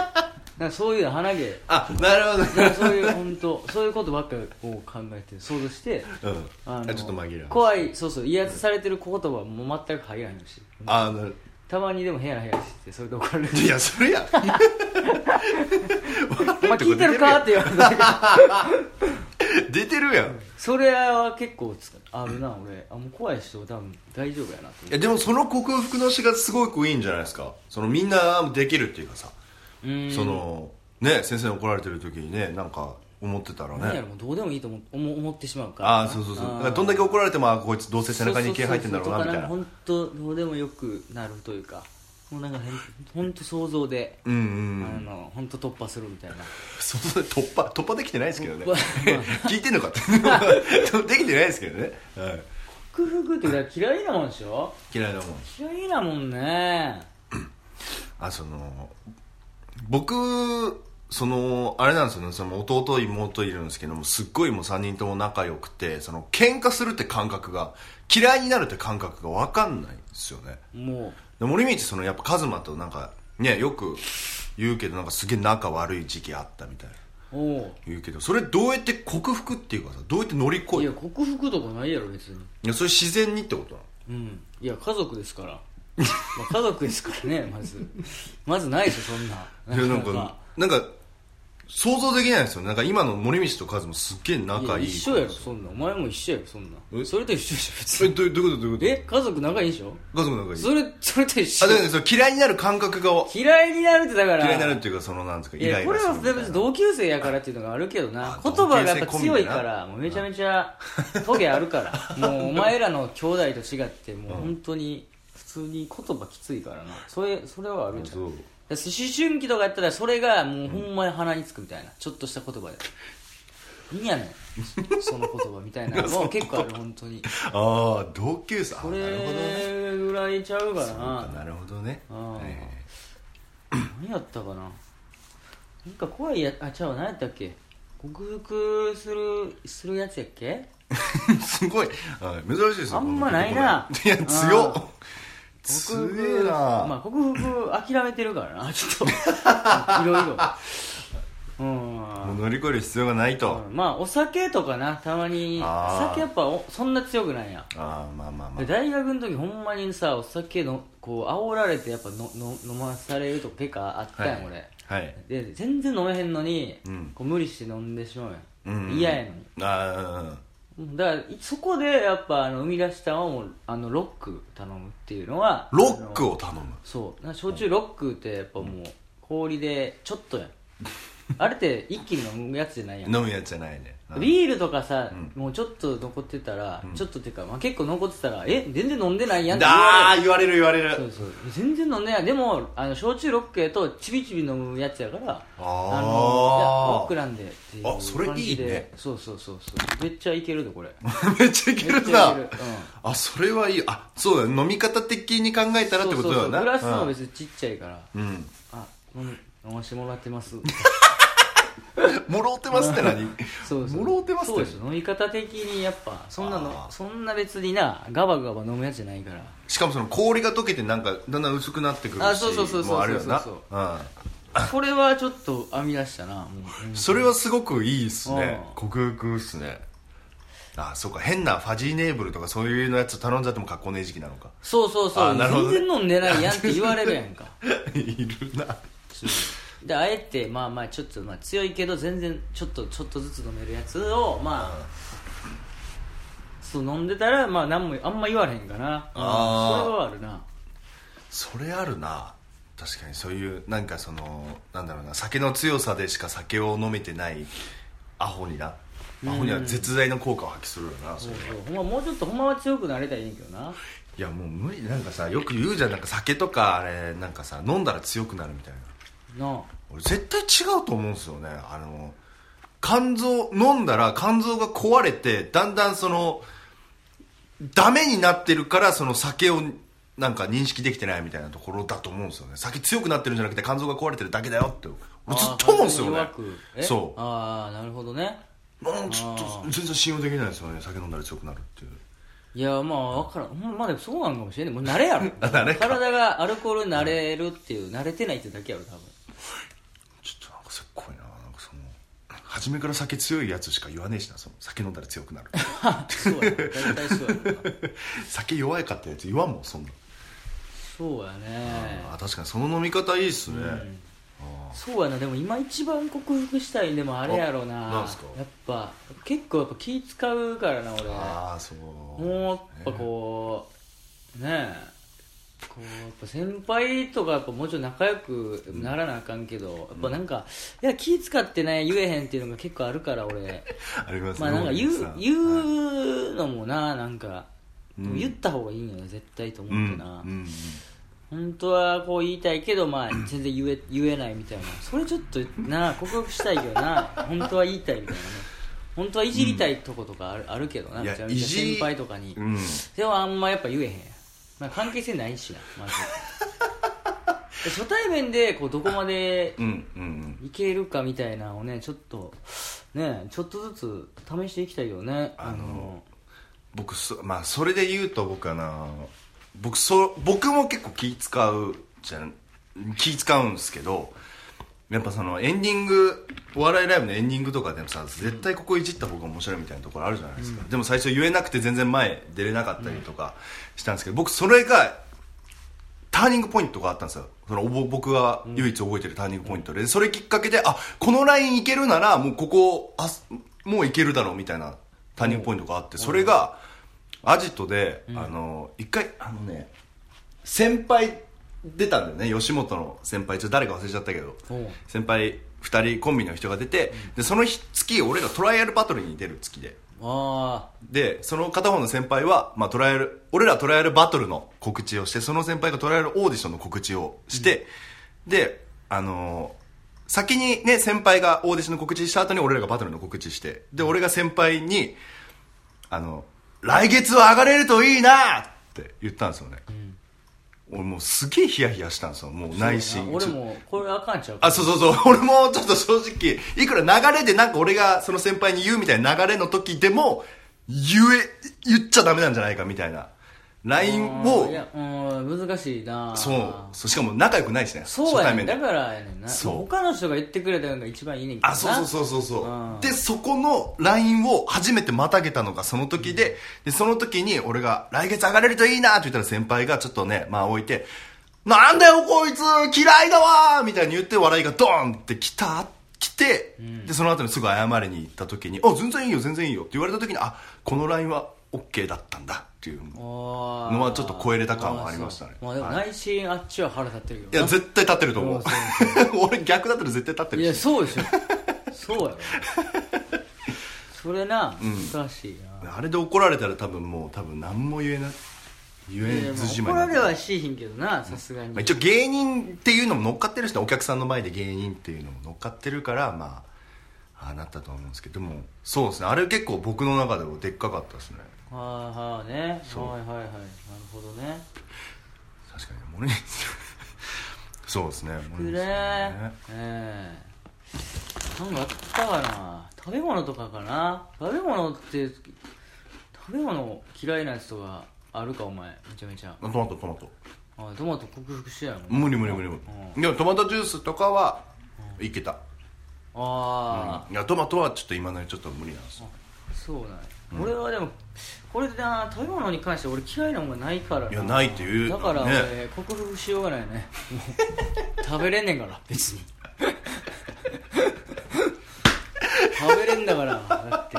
Speaker 1: なんかそういうの鼻毛。
Speaker 2: あなるほど。
Speaker 1: なんかそういう本当そういうことばっかりこう考えて想像して
Speaker 2: うん。
Speaker 1: あ
Speaker 2: あちょっと紛らわしい。
Speaker 1: 怖いそうそう威圧されてる言葉も全く入らへんし。
Speaker 2: あーなる。
Speaker 1: たまにでもヘラヘラしてそれで怒られる。
Speaker 2: いやそれや。
Speaker 1: お前聞いてるかって言われたけど。
Speaker 2: 出てるやん。い
Speaker 1: それは結構つあるな俺。あもう怖い人多分大丈夫やなと思
Speaker 2: やでもその克服の仕方すごくいいんじゃないですか？そのみんなできるっていうかさそのね先生に怒られてる時にねなんか思ってたらね。
Speaker 1: どうでもいいと思思思ってしまうから。
Speaker 2: ああそうそうそう。どんだけ怒られてもあこいつどうせ背中に毛入ってんだろうなみたいな。
Speaker 1: 本当どうでもよくなるというかもうなんか本当想像で、
Speaker 2: うんうん
Speaker 1: あの本当突破するみたいな。
Speaker 2: そこで突破突破できてないですけどね。聞いてんのかって。できてないですけどね、はい、
Speaker 1: 克服って嫌いなもんでしょ？
Speaker 2: 嫌いなもん。
Speaker 1: 嫌いなもんね。
Speaker 2: あその僕そのあれなんですよね。その弟妹いるんですけどもすっごいもう3人とも仲良くてその喧嘩するって感覚が嫌いになるって感覚が分かんないんですよね。
Speaker 1: も
Speaker 2: で森道そのやっぱカズマとなんかねよく言うけどなんかすげえ仲悪い時期あったみたいな。言うけどそれどうやって克服っていうかさどうやって乗り越える
Speaker 1: いや克服とかないやろ別に。
Speaker 2: いやそれ自然にってことなの？
Speaker 1: うん。いや家族ですからまあ家族ですからね まず。まずないでしょそんな。い
Speaker 2: やなんかなんか想像できないですよ。なんか今の森道とカズもすっげえ仲いい
Speaker 1: いや一緒やろそんな。お前も一緒やろそんな。
Speaker 2: え？
Speaker 1: それと一緒でしょ別に。
Speaker 2: えどうどういうことどういうこと？
Speaker 1: え？家族仲いいでしょ？
Speaker 2: 家族仲いい。
Speaker 1: それそれと一緒。
Speaker 2: あだからその嫌いになる感覚が。
Speaker 1: 嫌いになるってだから。
Speaker 2: 嫌いになるっていうかそのなんですかイライ
Speaker 1: いやこれ
Speaker 2: ラするみたいな。
Speaker 1: は別に同級生やからっていうのがあるけどな。
Speaker 2: あ
Speaker 1: 言葉がやっぱ強いからもうめちゃめちゃトゲあるから。もうお前らの兄弟と違ってもう本当に普通に言葉きついからな。それそれはあるんじゃん。思春期とかやったらそれがもうほんまに鼻につくみたいな。ちょっとした言葉で。何やねん。その言葉みたいなのも結構ある本当に。
Speaker 2: ああ同級生。あ
Speaker 1: こ
Speaker 2: なるほどね。
Speaker 1: れぐらいちゃうか
Speaker 2: そう
Speaker 1: な
Speaker 2: かなるほどね。
Speaker 1: あー。
Speaker 2: はいはい
Speaker 1: 何やったかな。なんか怖いやあちゃう何やったっけ。克服するするやつやっけ。
Speaker 2: すごい、はい、珍しいですよ
Speaker 1: あんまないな。
Speaker 2: この言葉。いや強っ
Speaker 1: あ
Speaker 2: 強えな、
Speaker 1: まあ克服諦めてるからなちょっと。いろいろ。うん。
Speaker 2: もう乗り越える必要がないと、
Speaker 1: うん。まあお酒とかなたまに。
Speaker 2: あー。
Speaker 1: 酒やっぱおそんな強くないやん。
Speaker 2: ああまあまあま
Speaker 1: で大学の時ほんまにさお酒のこう煽られてやっぱのの飲まされるとか結構あったやん、
Speaker 2: はい
Speaker 1: 俺
Speaker 2: あはい。
Speaker 1: で全然飲めへんのに、
Speaker 2: うん。
Speaker 1: こう無理して飲んでしまうやん、
Speaker 2: うん
Speaker 1: 嫌やのに。
Speaker 2: あ
Speaker 1: だからいそこでやっぱあの生み出したのはもうあのロック頼むっていうのは
Speaker 2: あロックを頼む。
Speaker 1: そう。なんか焼酎ロックってやっぱもう氷でちょっとやん。あれって一気に飲むやつじゃないやん。
Speaker 2: 飲むやつじゃないね。うん
Speaker 1: ビールとかさ、
Speaker 2: うん。
Speaker 1: もうちょっと残ってたら、ちょっとっていうか、まあ、結構残ってたらえ全然飲んでないやんって言われる。
Speaker 2: ああ言われる言われる。
Speaker 1: そうそう。全然飲んでない。でもあの焼酎ロックやとちびちび飲むやつやから
Speaker 2: あー。
Speaker 1: のロックなんでっていう
Speaker 2: あそれいいね。
Speaker 1: そうそうそうそう。めっちゃいけるでこれ。
Speaker 2: めっちゃいける
Speaker 1: めっちゃ
Speaker 2: ない
Speaker 1: ける。うん。
Speaker 2: あそれはいい。あそうだよ飲み方的に考えたらってことだよな
Speaker 1: グラスも別にちっちゃいから、
Speaker 2: うん、うん
Speaker 1: あ飲み飲ましてもらってます
Speaker 2: もろうてますって何？
Speaker 1: そうそう。
Speaker 2: もろうてますって。
Speaker 1: そうです。よ飲み方的にやっぱそんなの
Speaker 2: あー。
Speaker 1: そんな別になガバガバ飲むやつじゃないから。
Speaker 2: しかもその氷が溶けてなんかだんだん薄くなってくるし
Speaker 1: あそうそうそうそう
Speaker 2: もあるよな。
Speaker 1: そう
Speaker 2: うん。
Speaker 1: これはちょっと編み出したなもう。
Speaker 2: それはすごくいいっすね。
Speaker 1: うん。
Speaker 2: 克服っすね。あそうか。変なファジーネーブルとかそういうのやつ頼んじゃっても格好ねえ時期なのか。
Speaker 1: そうそうそう、
Speaker 2: あなるほどね。
Speaker 1: 全然飲んでないやんって言われるやんか。
Speaker 2: いるな
Speaker 1: であえてまあまあちょっとまあ強いけど全然ちょっとちょっとずつ飲めるやつをまあそう飲んでたらまあ何もあんま言われへんかな
Speaker 2: あー。
Speaker 1: それはあるな。
Speaker 2: それあるな。確かにそういうなんかそのなんだろうな酒の強さでしか酒を飲めてないアホにな。アホには絶大な効果を発揮するよなそれ
Speaker 1: そう。そうほんまもうちょっとほんまは強くなりたらいいんやけどな。い
Speaker 2: やもう無理。なんかさよく言うじゃん。なんか酒とかあれなんかさ飲んだら強くなるみたいな。
Speaker 1: なあ
Speaker 2: 俺絶対違うと思うんですよね。あの肝臓飲んだら肝臓が壊れてだんだんそのダメになってるからその酒をなんか認識できてないみたいなところだと思うんですよね。酒強くなってるんじゃなくて肝臓が壊れてるだけだよって俺ずっと思うんですよね。そう。
Speaker 1: ああなるほどね。
Speaker 2: うんちょっ
Speaker 1: あ
Speaker 2: と
Speaker 1: ー。
Speaker 2: 全然信用できないですよね。酒飲んだら強くなるっていう。
Speaker 1: いやまあ分からん。までもそうなんかもしれんね。もう慣れやろ。体がアルコールに慣れるっていう慣れてないってだけやろ多分
Speaker 2: ちょっとなんかせっこいななんかその初めから酒強いやつしか言わねえしなその酒飲んだら強くなる。
Speaker 1: そうや大体そうや
Speaker 2: 酒弱いかったやつ言わんもんそんな
Speaker 1: そうやね。
Speaker 2: あ確かにその飲み方いいっすね、
Speaker 1: うん。
Speaker 2: あ
Speaker 1: そうやな。でも今一番克服したいんでもあれやろな。
Speaker 2: あなんすか？
Speaker 1: やっぱ結構やっぱ気使うからな俺。
Speaker 2: あーそう。
Speaker 1: もうやっぱこうねえこうやっぱ先輩とかやっぱもちろん仲良くならなあかんけど、やっぱなんかいや気使ってね言えへんっていうのが結構あるから俺。
Speaker 2: あります
Speaker 1: まあなんか言
Speaker 2: 大
Speaker 1: う言
Speaker 2: はい、
Speaker 1: うのもななんか、
Speaker 2: うん。
Speaker 1: 言った方がいいんよね絶対と思
Speaker 2: うん
Speaker 1: ってな、
Speaker 2: うん
Speaker 1: 本当はこう言いたいけど、まあ、全然言え言えないみたいな。それちょっとな克服したいけどな。本当は言いたいみたいなね。本当はいじりたいとことかある,、あるけどな。いめちゃめちゃ先輩とかに、
Speaker 2: うん。
Speaker 1: でもあんまやっぱ言えへん、まあ、関係性ないしなまず。で初対面でこうどこまでいけるかみたいなのをねちょっとねちょっとずつ試していきたいよね。
Speaker 2: あの僕そまあそれで言うと僕はな僕そ僕も結構気使うじゃん気使うんですけどやっぱそのエンディングお笑いライブのエンディングとかでもさ絶対ここいじった方が面白いみたいなところあるじゃないですか、でも最初言えなくて全然前出れなかったりとかしたんですけど、僕それが試ターニングポイントがあったんですよ。そのおぼ僕が唯一覚えてるターニングポイントで、それきっかけであこのラインいけるならもうここあもういけるだろうみたいなターニングポイントがあってそれがアジトで、あの一回あのね先輩出たんだよね。吉本の先輩。ちょっと誰か忘れちゃったけど。先輩2人コンビの人が出て、でその日月俺らトライアルバトルに出る月で。
Speaker 1: あ
Speaker 2: でその片方の先輩は、まあ、トライアル俺らトライアルバトルの告知をしてその先輩がトライアルオーディションの告知をして、であのー先にね先輩がオーディションの告知した後に俺らがバトルの告知してで俺が先輩にあの来月は上がれるといいなって言ったんですよね、俺もうすげえヒヤヒヤしたんですよもう
Speaker 1: あ
Speaker 2: 内心
Speaker 1: 俺もこれあかんちゃう
Speaker 2: あ、そうそうそう。俺もちょっと正直、いくら流れでなんか俺がその先輩に言うみたいな流れの時でも、言え、言っちゃダメなんじゃないかみたいな。LINE を
Speaker 1: い、やうん難しいな。
Speaker 2: そう。そう、しかも仲良くないしね。
Speaker 1: そうやねだからやねんな。
Speaker 2: そう。
Speaker 1: 他の人が言ってくれたのが一番いいねんけどな。
Speaker 2: あ、そうそうそうそうそう。
Speaker 1: うん。
Speaker 2: で、そこの LINE を初めてまたげたのがその時で、で、その時に俺が来月上がれるといいなって言ったら先輩がちょっとね、まあ置いて、なんだよこいつ嫌いだわみたいに言って笑いがドーンって来た、来て、で、その後にすぐ謝りに行った時に、あ、全然いいよ全然いいよって言われた時に、あ、この LINE は OK だったんだっていう。
Speaker 1: の。
Speaker 2: のはちょっと超えれた感はありましたね。
Speaker 1: まあでも
Speaker 2: はい。
Speaker 1: 内心あっちは腹立ってる
Speaker 2: いや、
Speaker 1: けどな。
Speaker 2: 絶対立ってると思う。俺逆だったら絶対立って
Speaker 1: いや。そうでしょ。そうやろ。それな難しいな、
Speaker 2: あれで怒られたら多分もう多分何も言えない言
Speaker 1: いや
Speaker 2: えずじまい
Speaker 1: 怒られはしいひんけどなさすがに、
Speaker 2: まあ、一応芸人っていうのも乗っかってるしね。お客さんの前で芸人っていうのも乗っかってるからまあああなったと思うんですけどでもそうですね。あれ結構僕の中でもでっかかったですね。
Speaker 1: はいはいね。
Speaker 2: そう。
Speaker 1: はいはいはい。なるほどね。
Speaker 2: 確かに森光 そうですね。森
Speaker 1: くれ。
Speaker 2: 光
Speaker 1: ええ。なんかあったかな。食べ物とかかな。食べ物って食べ物嫌いなやつとかあるかお前。めちゃめちゃ。
Speaker 2: トマトトマト。
Speaker 1: あトマト克服してやろ
Speaker 2: 無理無理無理無
Speaker 1: うん。
Speaker 2: 理でもトマトジュースとかはいけた、
Speaker 1: ああ、
Speaker 2: いやトマトはちょっと今のにちょっと無理なんですよ。
Speaker 1: そうなんや、俺はでもこれでな食べ物に関して俺嫌いなものがないからな。い
Speaker 2: やないって言う
Speaker 1: だから俺、
Speaker 2: ね
Speaker 1: 克服しようがないね。食べれんねんから別に。食べれんだからだって。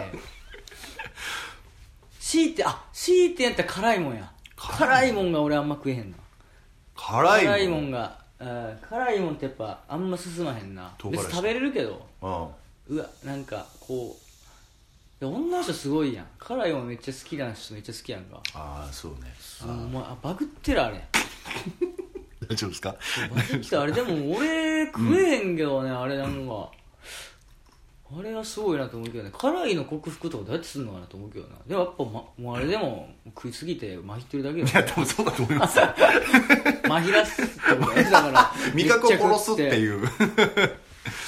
Speaker 1: 強いてあ強いてやったら辛いもんや。辛いもんが俺あんま食えへんな
Speaker 2: 辛い
Speaker 1: 辛いもんがうん。辛いもんってやっぱあんま進まへんな。
Speaker 2: 唐辛子。
Speaker 1: 別に食べれるけど。
Speaker 2: うん。
Speaker 1: うわなんかこういや女の人すごいやん。辛いもんめっちゃ好きな人めっちゃ好きやんか。
Speaker 2: ああそうね。
Speaker 1: お前あバグってるあれ。
Speaker 2: 大丈夫ですか？
Speaker 1: バグってあれでも俺食えへんけどね、あれなんかあれはすごいなと思うけどね。辛いの克服とかどうやってすんのかなと思うけどな。でもやっぱ、ま、もうあれでも食いすぎてまひってるだけよ。
Speaker 2: いや多分そうだと思います。よ
Speaker 1: まひらすってことねだから。
Speaker 2: 味覚を殺すって
Speaker 1: う。
Speaker 2: いう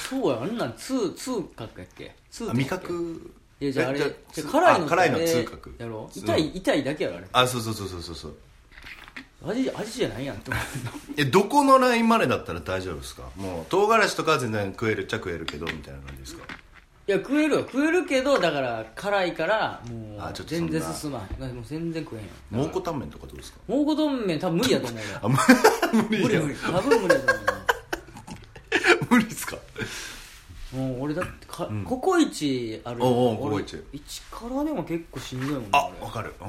Speaker 1: そうやあんなん痛痛覚やっけ？痛
Speaker 2: あ味覚？
Speaker 1: いやじゃああれ辛いの
Speaker 2: 辛いの
Speaker 1: あれ
Speaker 2: 痛覚。
Speaker 1: やろ痛い痛いだけやろあれ。
Speaker 2: あそうそうそうそうそうそう。
Speaker 1: 味味じゃないやんって思う。
Speaker 2: えどこのラインまでだったら大丈夫ですか？もう唐辛子とかは全然食えるっちゃ食えるけどみたいな感じですか？
Speaker 1: いや食えるよ食えるけどだから辛いからもう
Speaker 2: あちょっとそんな。
Speaker 1: 全然進まへんもう全然食えへん。よ
Speaker 2: 蒙古タンメンとかどうですか？
Speaker 1: 蒙古丼麺多分無理やと思う。よ
Speaker 2: あ無無理
Speaker 1: 無理無理。多分無理やと思
Speaker 2: 無理ですか？
Speaker 1: うよもう俺だってか、ココイチある
Speaker 2: おうおココイチ。
Speaker 1: 一からでも結構しんどいもんね
Speaker 2: あ
Speaker 1: 俺。
Speaker 2: わかる。うん。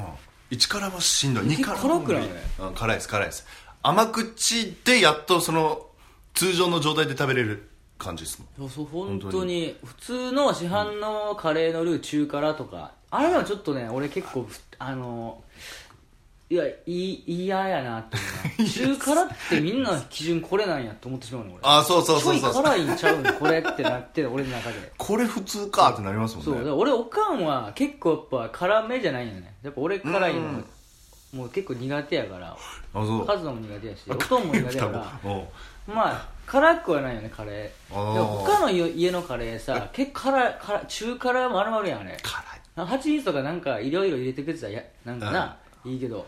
Speaker 2: 一辛はしんどい。
Speaker 1: え
Speaker 2: 二辛は
Speaker 1: 辛くない？
Speaker 2: うん辛いです辛いです。甘口でやっとその通常の状態で食べれる感じですもん。
Speaker 1: そう本
Speaker 2: 本
Speaker 1: 当に。普通の市販のカレーのルー中辛とか、あれはちょっとね俺結構ふあのいやいい嫌やなって中辛ってみんなの基準これなんやと思ってしまうの俺。
Speaker 2: あそうそうそうそう。
Speaker 1: 辛いんちゃうんこれってなってる俺の中で。
Speaker 2: これ普通かってなりますもんね。
Speaker 1: そう俺おかんは結構やっぱ辛めじゃないよね。やっぱ俺辛いの
Speaker 2: うん。
Speaker 1: もう結構苦手やから。
Speaker 2: あそう。
Speaker 1: カズノも苦手やしおとんも苦手やから。まあ辛くはないよねカレー。他の家のカレーさ結構辛い辛い中辛丸々やんあれ。
Speaker 2: 辛い。
Speaker 1: 蜂蜜とかなんかいろいろ入れてくれてたらやなんかな、いいけど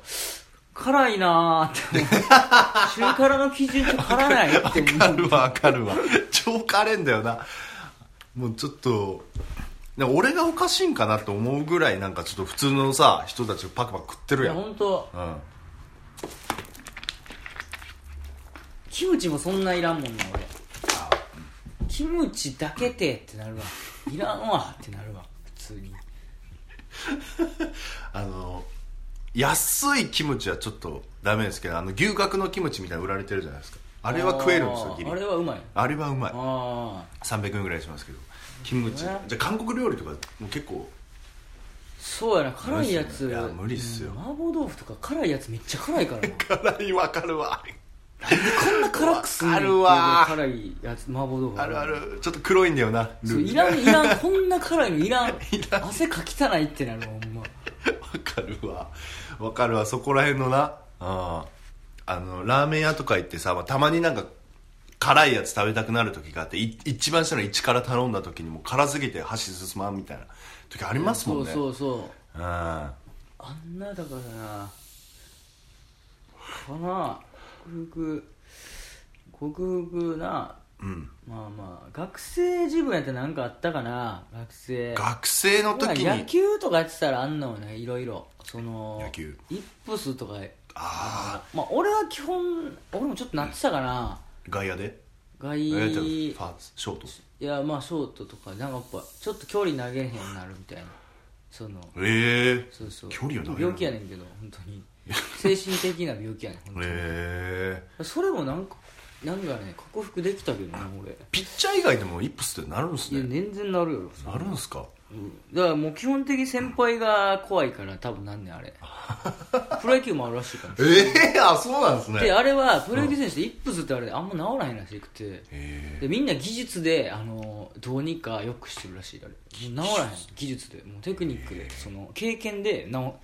Speaker 1: 辛いなーって。中辛の基準って辛ないって
Speaker 2: わ
Speaker 1: 思う。
Speaker 2: かるわわかるわ。超辛いんだよな。もうちょっと俺がおかしいんかなと思うぐらいなんかちょっと普通のさ人たちパクパク食ってるやん。
Speaker 1: 本当
Speaker 2: うん
Speaker 1: キムチもそんないらんもんな俺。キムチだけてってなるわ。いらんわってなるわ普通に。
Speaker 2: あの安いキムチはちょっとダメですけどあの牛角のキムチみたいなの売られてるじゃないですか。あれは食えるんですよギリ。
Speaker 1: あれはうまい。
Speaker 2: あれはうまい。
Speaker 1: ああ
Speaker 2: 300円ぐらいしますけどキムチ。じ
Speaker 1: ね
Speaker 2: ゃあ韓国料理とかも結構
Speaker 1: そうやな辛いやつ。
Speaker 2: いや無理っすよ。
Speaker 1: うん麻婆豆腐とか辛いやつめっちゃ辛いからな。
Speaker 2: 辛いわかるわ
Speaker 1: こんな辛くすんねんっていう
Speaker 2: わかるわ。
Speaker 1: 辛いやつ麻婆豆腐
Speaker 2: あるある。ちょっと黒いんだよな。
Speaker 1: そういらんいらん。こんな辛いの いらん。汗かきたないってなるほんま。
Speaker 2: わかるわ。わかるわ。そこら辺のな。ああ。のラーメン屋とか行ってさ、まあたまになんか辛いやつ食べたくなる時があってい一番下の1から頼んだ時にもう辛すぎて箸進まんみたいな時ありますもんね。
Speaker 1: そうそうそう。
Speaker 2: うん。
Speaker 1: あんなだからな。かなごくごくごくな
Speaker 2: うん。
Speaker 1: まあまあ学生自分やったら何かあったかな学生。
Speaker 2: 学生の時
Speaker 1: 野
Speaker 2: に
Speaker 1: 球とかやってたらあんのよねいろいろ。その
Speaker 2: 野球。
Speaker 1: イップスとか。
Speaker 2: あ
Speaker 1: まあ俺は基本俺もちょっとなってたかな
Speaker 2: 外野で？
Speaker 1: 外。
Speaker 2: えーじゃあ
Speaker 1: い
Speaker 2: ファーストショート。
Speaker 1: やまあショートとかなんかやっぱちょっと距離投げれへんなるみたいな。その。
Speaker 2: ええ
Speaker 1: そうそう。
Speaker 2: 距離を投げる
Speaker 1: 病気やねんけど本当に精神的な病気やねん本当に、
Speaker 2: ええ
Speaker 1: それもなんかなんかね克服できたけどな俺。
Speaker 2: ピッチャー以外でもイップスってなるんす
Speaker 1: いや
Speaker 2: ね
Speaker 1: 全然なるよ。
Speaker 2: なるんすか？
Speaker 1: うん。だからもう基本的に先輩が怖いから多分なんねんあれ。プロ野球もあるらしいから。
Speaker 2: ええあそうなんですね。
Speaker 1: であれはプロ野球選手ってイップスってあれあんま治らへんらしくて。
Speaker 2: え
Speaker 1: でみんな技術であのどうにかよくしてるらしいあれ。治らへん。技術で。もうテクニックでその経験でなお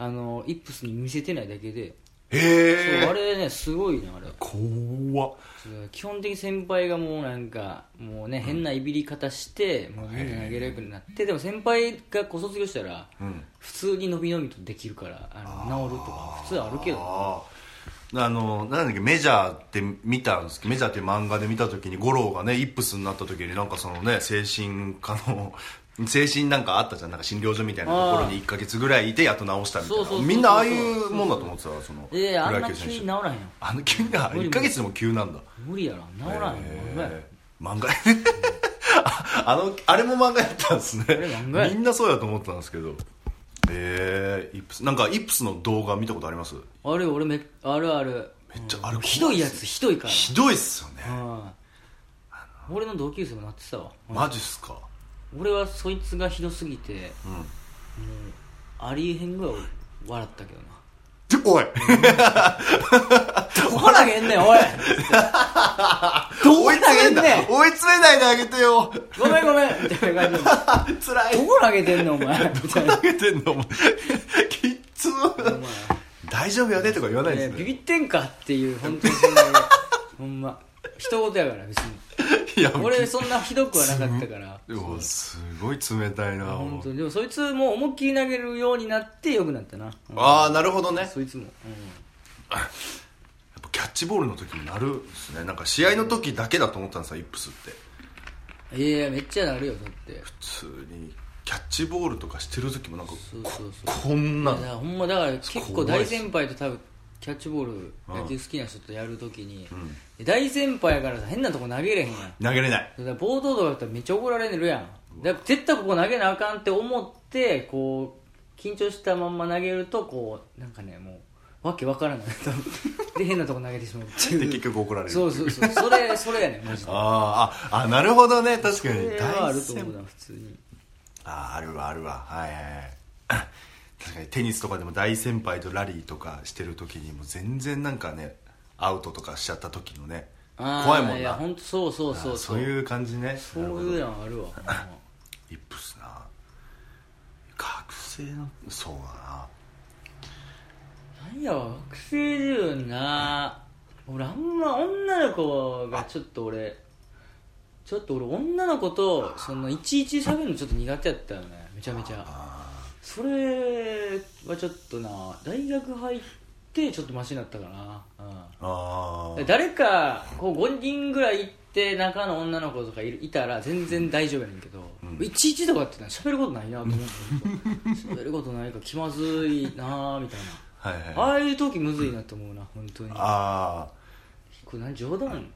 Speaker 1: あのイップスに見せてないだけで、
Speaker 2: え。え
Speaker 1: あれねすごいねあれ。
Speaker 2: 怖っ。
Speaker 1: 基本的に先輩がもうなんかもうね変ないびり方してもうみんな投げれるようになってでも先輩がこう卒業したら
Speaker 2: うん。
Speaker 1: 普通に伸び伸びとできるからあの治るとか普通あるけど。
Speaker 2: あのなんだっけメジャーって見たんですけどメジャーっていう漫画で見た時に五郎がねイップスになった時になんかそのね精神科の精神なんかあったじゃん。なんか診療所みたいなところに1か月ぐらいいてやっと治したみたいな。みんなああいうもんだと思ってたわその
Speaker 1: いやいやあんな急に治らへんよ。
Speaker 2: あの急な1か月でも急なんだ。
Speaker 1: 無理やろ。治らへんよ、
Speaker 2: えー漫画あ あのあれも漫画やったんですね。みんなそうやと思ってたんですけど。えー、イップスなんかイップスの動画見たことあります？
Speaker 1: あれ俺めあるある。
Speaker 2: めっちゃあれ怖いっす
Speaker 1: ひどいやつひどいから。
Speaker 2: ひどいっすよね。
Speaker 1: うん。俺の同級生もなってたわ。
Speaker 2: マジっすか
Speaker 1: 俺はそいつがひどすぎて
Speaker 2: うん。
Speaker 1: もうありえへんぐらい笑ったけどな。
Speaker 2: でおい。
Speaker 1: どこ投げんねんおい。どこ
Speaker 2: 追い
Speaker 1: 投げ
Speaker 2: 詰めん
Speaker 1: ねん。
Speaker 2: 追い詰めないであげてよ。
Speaker 1: ごめんごめん。みたいな感じで。
Speaker 2: 辛い。
Speaker 1: どこ投げてんのお前。みたいな
Speaker 2: 投げてんのお前。きっつ大丈夫やでとか言わないですね。
Speaker 1: ねビビってんかっていう本当にそんなほんま。一言やから別に
Speaker 2: いや
Speaker 1: 俺そんなひどくはなかったから。
Speaker 2: でもすごい冷たいな
Speaker 1: 本当。にでもそいつも思いっきり投げるようになってよくなったな、うん。
Speaker 2: ああなるほどね。
Speaker 1: そいつも、
Speaker 2: やっぱキャッチボールの時になるんですね。なんか試合の時だけだと思ったんですよイップスって。
Speaker 1: うん、いやいやめっちゃなるよだって。
Speaker 2: 普通にキャッチボールとかしてる時もなんかここんな
Speaker 1: ほんまだから結構大先輩と多分キャッチボール野球好きな人とやるときに、
Speaker 2: ん。
Speaker 1: 大先輩やからさ変なとこ投げれへんやん。
Speaker 2: 投げれない。
Speaker 1: だから冒頭とかだったらめっちゃ怒られるやん。だから絶対ここ投げなあかんって思ってこう緊張したまんま投げるとこうなんかねもうわけわからない。多 分で変なとこ投げてしまうっていう。
Speaker 2: で結局怒られる。
Speaker 1: そうそうそう。それ それやねんマジで。
Speaker 2: あーああなるほどね。確かに。
Speaker 1: それはあると
Speaker 2: 先
Speaker 1: 思うな普通に。
Speaker 2: あーあるわあるわ。はいはいはい確かにテニスとかでも大先輩とラリーとかしてる時にも全然なんかねアウトとかしちゃった時のね怖いもんな。
Speaker 1: いや本当そうそうそう
Speaker 2: そう。いう感じね。
Speaker 1: そういうのあるわ。
Speaker 2: イップスな。学生のそうだな。
Speaker 1: なんや学生時分な。俺あんま女の子がちょっと俺ちょっと俺女の子とそのいちいち喋るのちょっと苦手やったよね。めちゃめちゃそれはちょっとな大学入ってちょっとマシになったかな、
Speaker 2: あ
Speaker 1: うん、誰かこう5人ぐらい行って中の女の子とかいるいたら全然大丈夫やねんけど、
Speaker 2: うん。
Speaker 1: いちいちとかってな喋ることないなと思って喋ることないから気まずいなみたいな。
Speaker 2: あはいはい。
Speaker 1: ああいう時むずいなと思うな本当に。
Speaker 2: あ
Speaker 1: これ何冗談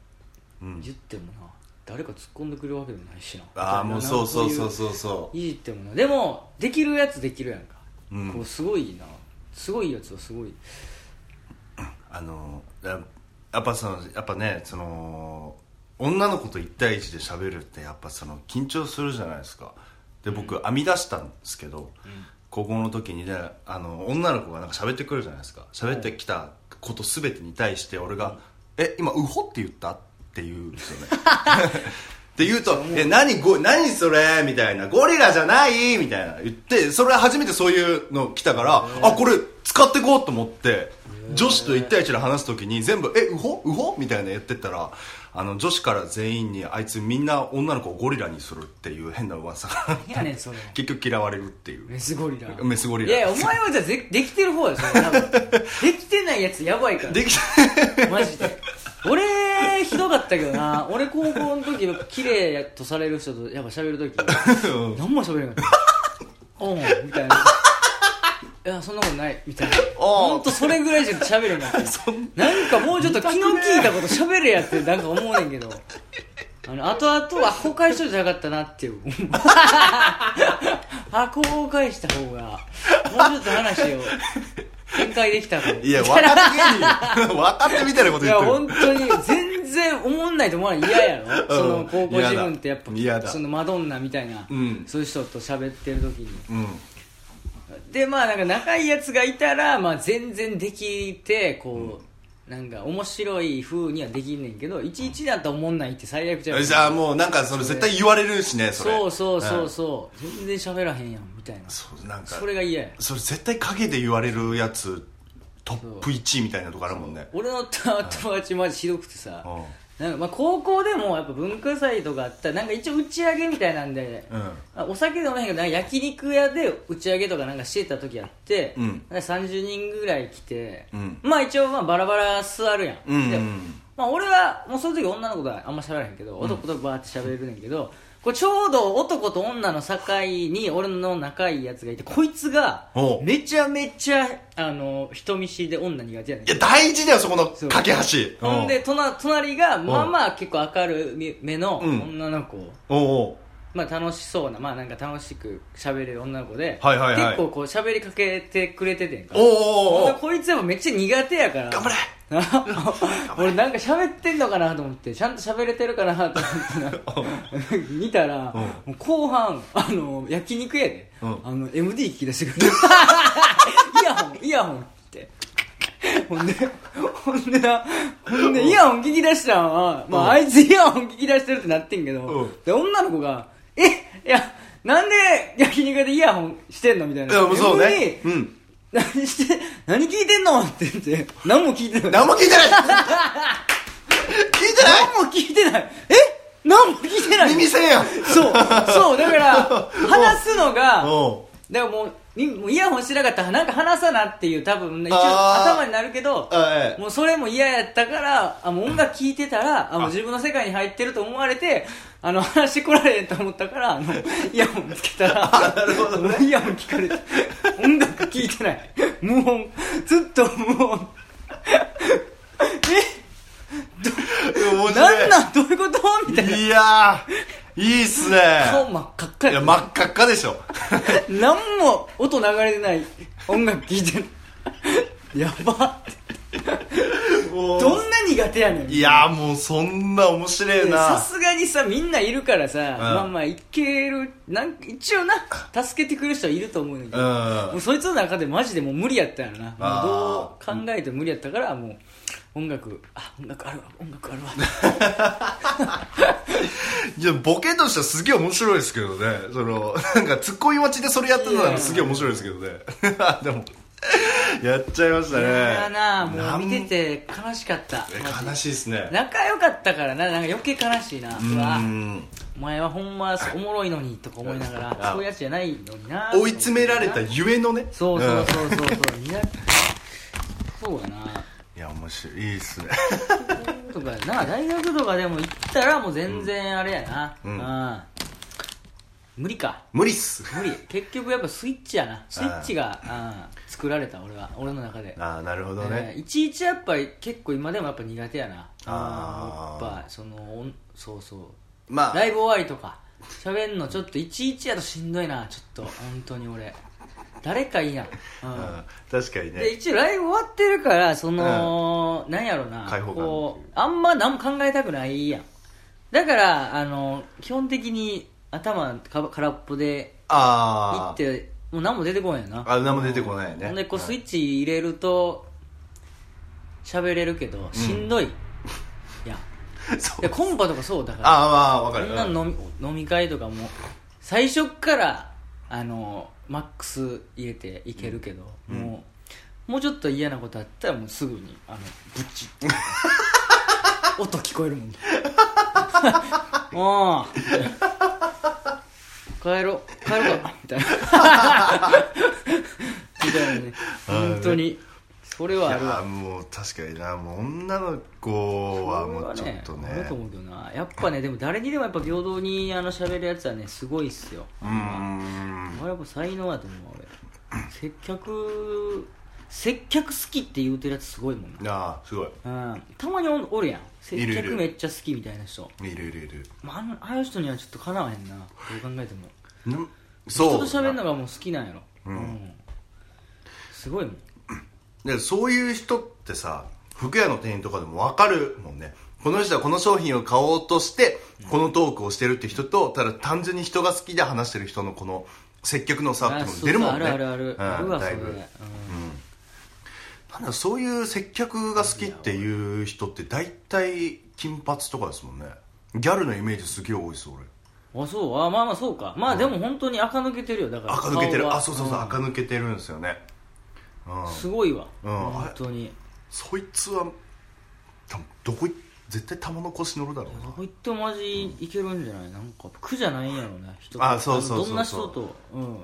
Speaker 2: うん。
Speaker 1: 言ってもな誰か突っ込んでくれるわけでもないしな。
Speaker 2: ああもうそうそうそう
Speaker 1: う
Speaker 2: そう。そ
Speaker 1: いじってもな。でもできるやつできるやんか、
Speaker 2: うん。
Speaker 1: こうすごいな。すごいやつはすごい。
Speaker 2: あのややっぱそのやっぱねその女の子と1対1で喋るってやっぱその緊張するじゃないですか。で僕編み出したんですけど、高校の時にねあの女の子がなんか喋ってくるじゃないですか。喋ってきたこと全てに対して俺が「え今ウホって言った?」って言うんですよね。って言うと「え何ゴ何それ?」みたいな「ゴリラじゃない?」みたいな。言ってそれは初めてそういうの来たからあこれ使ってこうと思って女子と1対1で話す時に全部「えウホ？ウホ?」みたいな言ってったらあの女子から全員にあいつみんな女の子をゴリラにするっていう変な噂が。
Speaker 1: 何やねんそれ。
Speaker 2: 結局嫌われるっていう。
Speaker 1: メスゴリラ。
Speaker 2: メスゴリラ。
Speaker 1: いやお前はじゃあでできてる方やそれ。多分できてないやつやばいから。
Speaker 2: でき
Speaker 1: マジで。俺ひどかったけどな。俺高校の時綺麗やとされる人とやっぱ喋る時
Speaker 2: うん。
Speaker 1: 何も喋れなかったうんみたいな。いやそんなことないみたいな。
Speaker 2: おう
Speaker 1: 本当それぐらいしか喋れなかったな。んかもうちょっと気の利いたこと喋れやってなんか思うねんけど。あの後々は公開しといてなかったなっていう。箱を返した方がもうちょっと話を展開できたかも
Speaker 2: いや分かってみ分かってみたいなこと
Speaker 1: いや
Speaker 2: 言ってる。
Speaker 1: 本当に全然思んないと思わない。嫌やろ、その高校自分ってやっぱ
Speaker 2: 嫌だ。
Speaker 1: そのマドンナみたいな、
Speaker 2: うん。
Speaker 1: そういう人と喋ってる時に。
Speaker 2: うん。
Speaker 1: でまあなんか仲いいやつがいたら、まあ、全然できてこう、なんか面白い風にはできんねんけどいちいちだと思んないって最悪じゃん
Speaker 2: じゃあもうなんかそれ絶対言われるしねそれ。
Speaker 1: そうそうそう
Speaker 2: う。
Speaker 1: そう、全然喋らへんやんみたいな。
Speaker 2: そうなんか。
Speaker 1: それが嫌や。
Speaker 2: それ絶対陰で言われるやつトップ1位みたいなとこあるもんね。
Speaker 1: 俺の友達マジひどくてさ、
Speaker 2: うん
Speaker 1: なんかまあ高校でもやっぱ文化祭とかあったらなんか一応打ち上げみたいなんで、
Speaker 2: うん。
Speaker 1: あお酒飲めへんけどなんか焼肉屋で打ち上げとかなんかしてた時あって、
Speaker 2: うん。
Speaker 1: なんか30人ぐらい来て、
Speaker 2: うん。
Speaker 1: まあ一応まあバラバラ座るやん、
Speaker 2: うん
Speaker 1: でまあ、俺はもうその時女の子とはあんま喋らへんけど男とバーって喋るねんけど、これちょうど男と女の境に俺の仲いいやつがいてこいつが
Speaker 2: おう。
Speaker 1: めちゃめちゃあの人見知りで女苦手やねん
Speaker 2: いや大事だよそこの
Speaker 1: そう。
Speaker 2: 架け橋。
Speaker 1: ほんで隣隣が
Speaker 2: ん。
Speaker 1: まあまあ結構明るい目の
Speaker 2: うん。
Speaker 1: 女の子、
Speaker 2: おうおう。
Speaker 1: まあ楽しそうなまあなんか楽しく喋れる女の子で、
Speaker 2: はいはいはい。
Speaker 1: 結構こう喋りかけてくれててんか。
Speaker 2: おうおうおう。
Speaker 1: ほんでこいつやっぱめっちゃ苦手やから。
Speaker 2: 頑張れ
Speaker 1: 俺なんか喋ってんのかなと思ってちゃんと喋れてるかなと思ってな。見たら、後半あの焼肉屋で、
Speaker 2: うん。
Speaker 1: あの MD 聞き出してくる。イヤホンイヤホンって。ほんでほんでなほんでイヤホン聞き出したんは、まあ、
Speaker 2: うん。
Speaker 1: あいつイヤホン聞き出してるってなってんけど、
Speaker 2: うん。
Speaker 1: で女の子が「えいやなんで焼肉屋でイヤホンしてんの?」みたいな。
Speaker 2: そうね。
Speaker 1: MD
Speaker 2: うん
Speaker 1: 何して何聞いてんのって言って何も聞いてない。
Speaker 2: 何も聞いてない。聞いてない。
Speaker 1: 何も聞いてない。え？何も聞いてない。
Speaker 2: 耳栓やん。
Speaker 1: そうそうだから 話すのがだからもうみもうイヤホンしてなかったらなんか話さなっていう多分一応頭になるけど
Speaker 2: あええ。
Speaker 1: もうそれも嫌やったからあもう音楽聴いてたらあもう自分の世界に入ってると思われてあの話してこられへんと思ったからあの イヤホンつけたら
Speaker 2: なるほどね。
Speaker 1: イヤホン聞かれて音楽聴いてない。無音。ずっと無音。
Speaker 2: 面
Speaker 1: えなん
Speaker 2: 白
Speaker 1: なん？どういうこと？みたいな。い
Speaker 2: やーいいっすね。
Speaker 1: 顔真っ赤っかや
Speaker 2: いや真っ赤っかでしょ。
Speaker 1: 何も音流れてない音楽聴いてる。やば
Speaker 2: もう。
Speaker 1: どんな苦手やねん。
Speaker 2: いやーもうそんな面白い
Speaker 1: で
Speaker 2: な
Speaker 1: さすがにさみんないるからさ、まあまあいけるなん一応な助けてくれる人はいると思うんだけど、も
Speaker 2: う
Speaker 1: うそいつの中でマジでもう無理やったよなもう
Speaker 2: あー。
Speaker 1: どう考えても無理やったからもう音楽あ音楽あるわ。音楽あるわ。
Speaker 2: ん いやボケとしてはすげえ面白いですけどね。そのなんかツッコミ待ちでそれやってたのすげえ面白いですけどね。でも やっちゃいましたね。
Speaker 1: いやなも
Speaker 2: な
Speaker 1: うん見てて悲しかった。
Speaker 2: 悲しいですね。
Speaker 1: 仲良かったからななんか余計悲しいな。
Speaker 2: う
Speaker 1: うわ
Speaker 2: ん
Speaker 1: お前はほんまおもろいのにとか思いながら
Speaker 2: あ
Speaker 1: そういうやつじゃないのにな。
Speaker 2: 追い詰められたゆえのね。
Speaker 1: そうそう
Speaker 2: うん
Speaker 1: そうそう。そういやそうやな。い
Speaker 2: や面白いいいっすね。
Speaker 1: とか。やな大学とかでも行ったらもう全然あれやな。
Speaker 2: うん。
Speaker 1: うん、無理か。
Speaker 2: 無理っす。
Speaker 1: 無理。結局やっぱスイッチやな。スイッチが作られた俺は。俺の中で。
Speaker 2: ああなるほど
Speaker 1: えー
Speaker 2: ね、
Speaker 1: いちいちやっぱり結構今でもやっぱ苦手やな。
Speaker 2: あー
Speaker 1: やっぱそのそうそう。
Speaker 2: まあ。
Speaker 1: ライブ終わりとか。喋んのちょっといちいちやとしんどいな。ちょっと本当に俺。誰かいいやん、うん。
Speaker 2: うん確かに
Speaker 1: で
Speaker 2: ね
Speaker 1: 一応ライブ終わってるからその、なんやろな。
Speaker 2: 開放感
Speaker 1: こうあんま何も考えたくないやん。だからあの基本的に頭か空っぽで行
Speaker 2: ああ
Speaker 1: ってもう何も出てこないよな。
Speaker 2: あ何も出てこないね。
Speaker 1: ほんでこう
Speaker 2: はい。
Speaker 1: スイッチ入れると喋れるけどしんどい、いや。
Speaker 2: そう。
Speaker 1: でコンパとかそうだから。
Speaker 2: ああまあわか
Speaker 1: こ
Speaker 2: る
Speaker 1: んなん。飲み飲み会とかも最初っからあのマックス入れていけるけど、
Speaker 2: うん。
Speaker 1: もうもうちょっと嫌なことあったらもうすぐにあのブチッ。音聞こえるもん。もう帰ろう。帰ろうか。みたいな。みたいなね。本当に。それ
Speaker 2: い
Speaker 1: はあるわ。
Speaker 2: やもう確かにな。もう女の子はもうちょっとね。
Speaker 1: あると思うけどな。やっぱねでも誰にでもやっぱ平等にあの喋るやつはねすごいっすよ。
Speaker 2: うーん。
Speaker 1: あれやっぱ才能やと思う俺。接客接客好きって言うてるやつすごいもん
Speaker 2: いやーすごい。
Speaker 1: なうん。たまにおおるやん接
Speaker 2: いるいる。
Speaker 1: 客めっちゃ好きみたいな人。
Speaker 2: いるいるいる。
Speaker 1: まああの、ああいう人にはちょっとかなわへんな。どう考えても。
Speaker 2: んそう
Speaker 1: 人と喋るのがもう好きなんやろ。
Speaker 2: うん。
Speaker 1: すごいもん。
Speaker 2: でそういう人ってさ服屋の店員とかでも分かるもんね。この人はこの商品を買おうとしてこのトークをしてるって人とただ単純に人が好きで話してる人のこの接客の差っていうのも出るもんね。
Speaker 1: あそうそうあるあるある、
Speaker 2: うん
Speaker 1: あるわそれ、
Speaker 2: だいぶ
Speaker 1: うん
Speaker 2: なんだそういう接客が好きっていう人って大体金髪とかですもんね。ギャルのイメージすげえ多いです俺。
Speaker 1: あそう？あまあまあそうか。まあでも本当に垢抜けてるよ。だから
Speaker 2: 垢抜けてる。あそうそうそう、
Speaker 1: ん。
Speaker 2: 垢抜けてるんですよね。うん。
Speaker 1: すごいわ、
Speaker 2: うん。
Speaker 1: 本当に。
Speaker 2: そいつは多分どこい絶対玉の腰乗るだろうな。
Speaker 1: どこ行ってもマジいけるんじゃない？なんか苦じゃないんやろね人。
Speaker 2: あそうそうそうそう。
Speaker 1: どんな人と？うん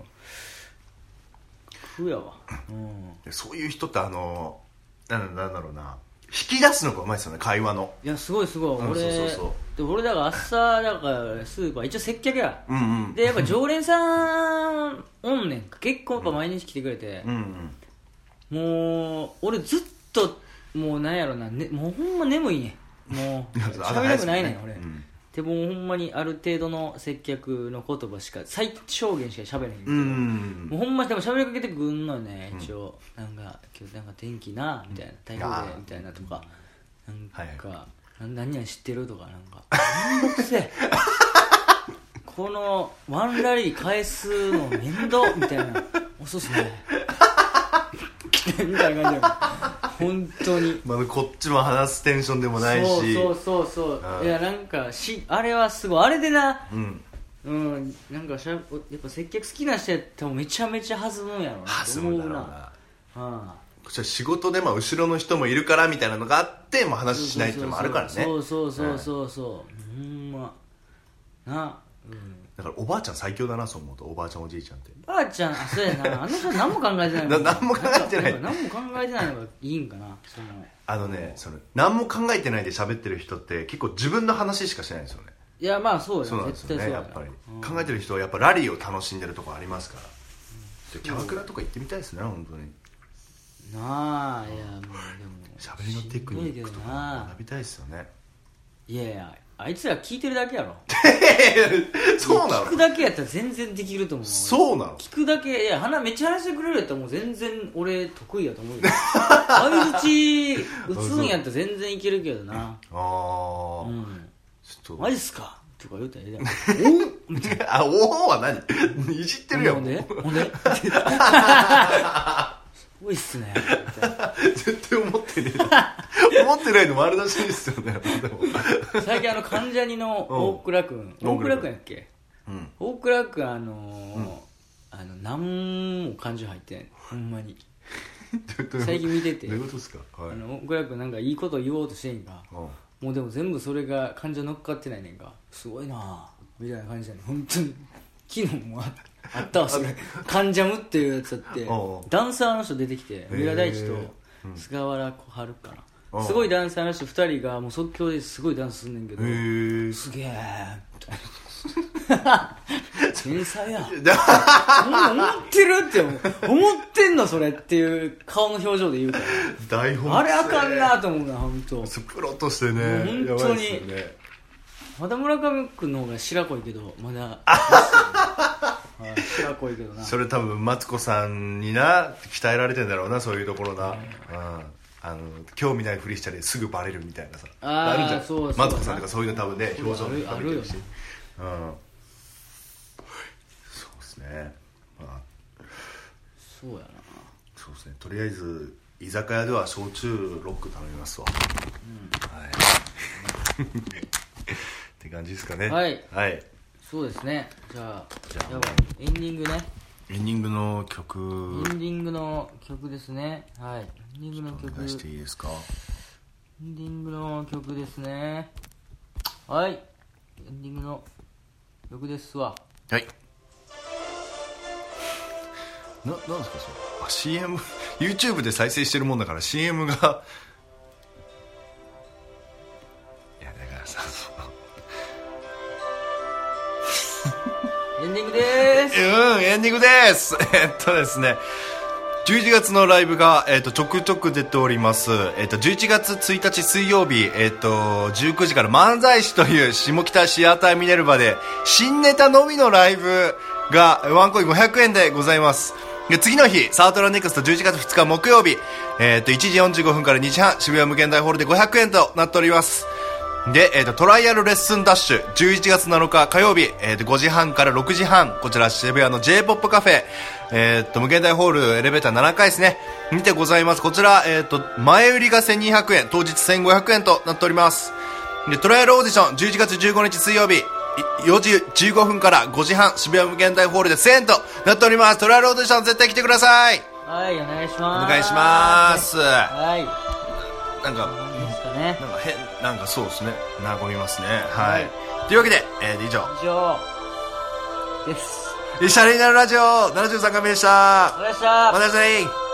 Speaker 1: 苦やわ。うん。
Speaker 2: でそういう人ってあのなんなんだろうな。引き出すのがうまいですよね会話の。
Speaker 1: いやすごいすごい、
Speaker 2: うん
Speaker 1: 俺
Speaker 2: そうそうそう。
Speaker 1: で俺だから朝だからスーパー一応接客や
Speaker 2: うんうん
Speaker 1: でやっぱ常連さんおんねん結構やっぱ毎日来てくれて。
Speaker 2: う、んうん。
Speaker 1: もう俺ずっともうなんやろな、ね、もうほんま眠いねんもう喋りたくないねん俺、
Speaker 2: うん
Speaker 1: でもほんまにある程度の接客の言葉しか最小限しか喋れへんけど、
Speaker 2: うん
Speaker 1: もうほんまでも喋りかけてくんのよね一応、なんか今日なんか天気なみたいな台風でみたいなとか。なんか、
Speaker 2: は
Speaker 1: な何々知ってるとかなんか。めんどくせえ。このワンラリー返すの面倒みたいな。遅っすね。みたいな感じ本当に。
Speaker 2: まあ、こっちも話すテンションでもないし。
Speaker 1: そうそうそうそう。
Speaker 2: うん。
Speaker 1: いやなんかしあれはすごい。あれでな
Speaker 2: うん。
Speaker 1: うん。なんかしゃやっぱ接客好きな人やったらめちゃめちゃ弾むんやろな。
Speaker 2: 弾むだろう
Speaker 1: な。
Speaker 2: な。
Speaker 1: あ
Speaker 2: こっちは仕事でまあ後ろの人もいるからみたいなのがあっても話しないっていうのもあるからね。
Speaker 1: そうそうそうそうそうほんま。なうん
Speaker 2: だからおばあちゃん最強だなそう思うとおばあちゃんおじいちゃんって。
Speaker 1: ばあちゃんあそうやな。あの人何も考えてない
Speaker 2: な何も考えてない。
Speaker 1: 何も考えてないのがいいんかなその。
Speaker 2: あのねその何も考えてないで喋ってる人って結構自分の話しかしないんですよね。
Speaker 1: いやまあそう
Speaker 2: そう
Speaker 1: や
Speaker 2: なんですよね
Speaker 1: 絶対そうや
Speaker 2: やっぱり、
Speaker 1: うん。
Speaker 2: 考えてる人はやっぱラリーを楽しんでるとこありますから、でキャバクラとか行ってみたいですね本当に。
Speaker 1: なあいやもうでも。
Speaker 2: 喋りのテクニックとか
Speaker 1: な。
Speaker 2: 学びたいですよね。
Speaker 1: いやいやあいつら聞いてるだけやろ。
Speaker 2: そうな
Speaker 1: 聞く
Speaker 2: の
Speaker 1: だけやったら全然できると思う。
Speaker 2: そうなの？
Speaker 1: 聞くだけいや鼻めっちゃ話してくれるやったらもう全然俺得意やと思うよ。相づち打つんやったら全然いけるけどな。
Speaker 2: ああ、
Speaker 1: うん。
Speaker 2: ちょっと。
Speaker 1: マジっすか？とか言うたらええやん。おみたいな
Speaker 2: あおおは何？いじってるよ
Speaker 1: ほんで？ほんで？すごいっすね。
Speaker 2: 絶対思ってねえな。思ってないの丸出しですよね。
Speaker 1: 最近あの関ジャニの大倉君。
Speaker 2: うん。
Speaker 1: 大倉君やっけ？
Speaker 2: うん。
Speaker 1: 大倉君あのーあの何も感情入ってないほんまに。最近見てて。
Speaker 2: どういうことですか？はい。
Speaker 1: あの大倉君なんかいいこと言おうとしてんか。
Speaker 2: うん。
Speaker 1: もうでも全部それが感情乗っかってないねんか。すごいなあみたいな感じだね本当に。昨日もああったわそれ。カンジャムっていうやつだって
Speaker 2: おうおう。
Speaker 1: ダンサーの人出てきて三浦大知と
Speaker 2: うん。
Speaker 1: 菅原小春か
Speaker 2: おう。
Speaker 1: なすごいダンサーの人2人がもう即興ですごいダンスすんねんけど
Speaker 2: へえ
Speaker 1: すげえみたいな天才や。ん思ってるって思う。思ってんのそれっていう顔の表情で言うから。
Speaker 2: 台本
Speaker 1: あれあかんなと思うな本当。
Speaker 2: プロとしてね。
Speaker 1: もう
Speaker 2: や
Speaker 1: 本当に。
Speaker 2: ばいですよね。
Speaker 1: まだ村上君の方が白濃いけどまだ。は い白濃い。けどな
Speaker 2: それ多分マツコさんにな鍛えられてんだろうなそういうところな、うん、あの興味ないふりしたりすぐバレるみたいなさ。
Speaker 1: あー
Speaker 2: るんじゃん。
Speaker 1: そう
Speaker 2: マツコさんとかそういうの多分ね表情で
Speaker 1: あるあるよ
Speaker 2: しうん。そうですね。まあ。
Speaker 1: そうやな。
Speaker 2: そうですね。とりあえず居酒屋では焼酎ロック頼みますわ、はい。って感じですかね。
Speaker 1: はい。
Speaker 2: はい、
Speaker 1: そうですね。じゃあ
Speaker 2: じゃあ
Speaker 1: やばい。エンディングね。
Speaker 2: エンディングの曲。
Speaker 1: エンディングの曲ですね。はい。エンディングの
Speaker 2: お
Speaker 1: 曲
Speaker 2: 願いしていいですか？
Speaker 1: エンディングの曲ですね。はい。エンディングの曲ですわ。
Speaker 2: はい。ななんですかそれ？あ CM YouTube で再生してるもんだから CM が
Speaker 1: ンディングです
Speaker 2: うんエンディングですえっとですね11月のライブが、えっと、ちょくちょく出ております。えっと、11月1日水曜日、えっと、19時から漫才師という下北シアターミネルバで、新ネタのみのライブが、ワンコイン500円でございます。で、次の日、サートラネクスト11月2日木曜日、えっと、1時45分から2時半、渋谷無限大ホールで500円となっております。で、えっ、と、トライアルレッスンダッシュ、11月7日火曜日、えっ、と、5時半から6時半、こちら渋谷の J-POP カフェ、えっ、と、無限大ホールエレベーター7階ですね、見てございます。こちら、えっ、と、前売りが1200円、当日1500円となっております。で、トライアルオーディション、11月15日水曜日、い4時15分から5時半、渋谷無限大ホールで1000円となっております。トライアルオーディション絶対来てください
Speaker 1: はいお願いし
Speaker 2: お
Speaker 1: ます
Speaker 2: 願いします。な
Speaker 1: はい
Speaker 2: んか、
Speaker 1: 何ですかね
Speaker 2: なんか変、なんかそうですね。和みますね。は。
Speaker 1: はいい
Speaker 2: というわけで、えー、以上。
Speaker 1: 以上です
Speaker 2: シャレになるラジオ73回目でした。
Speaker 1: お願いしました
Speaker 2: またね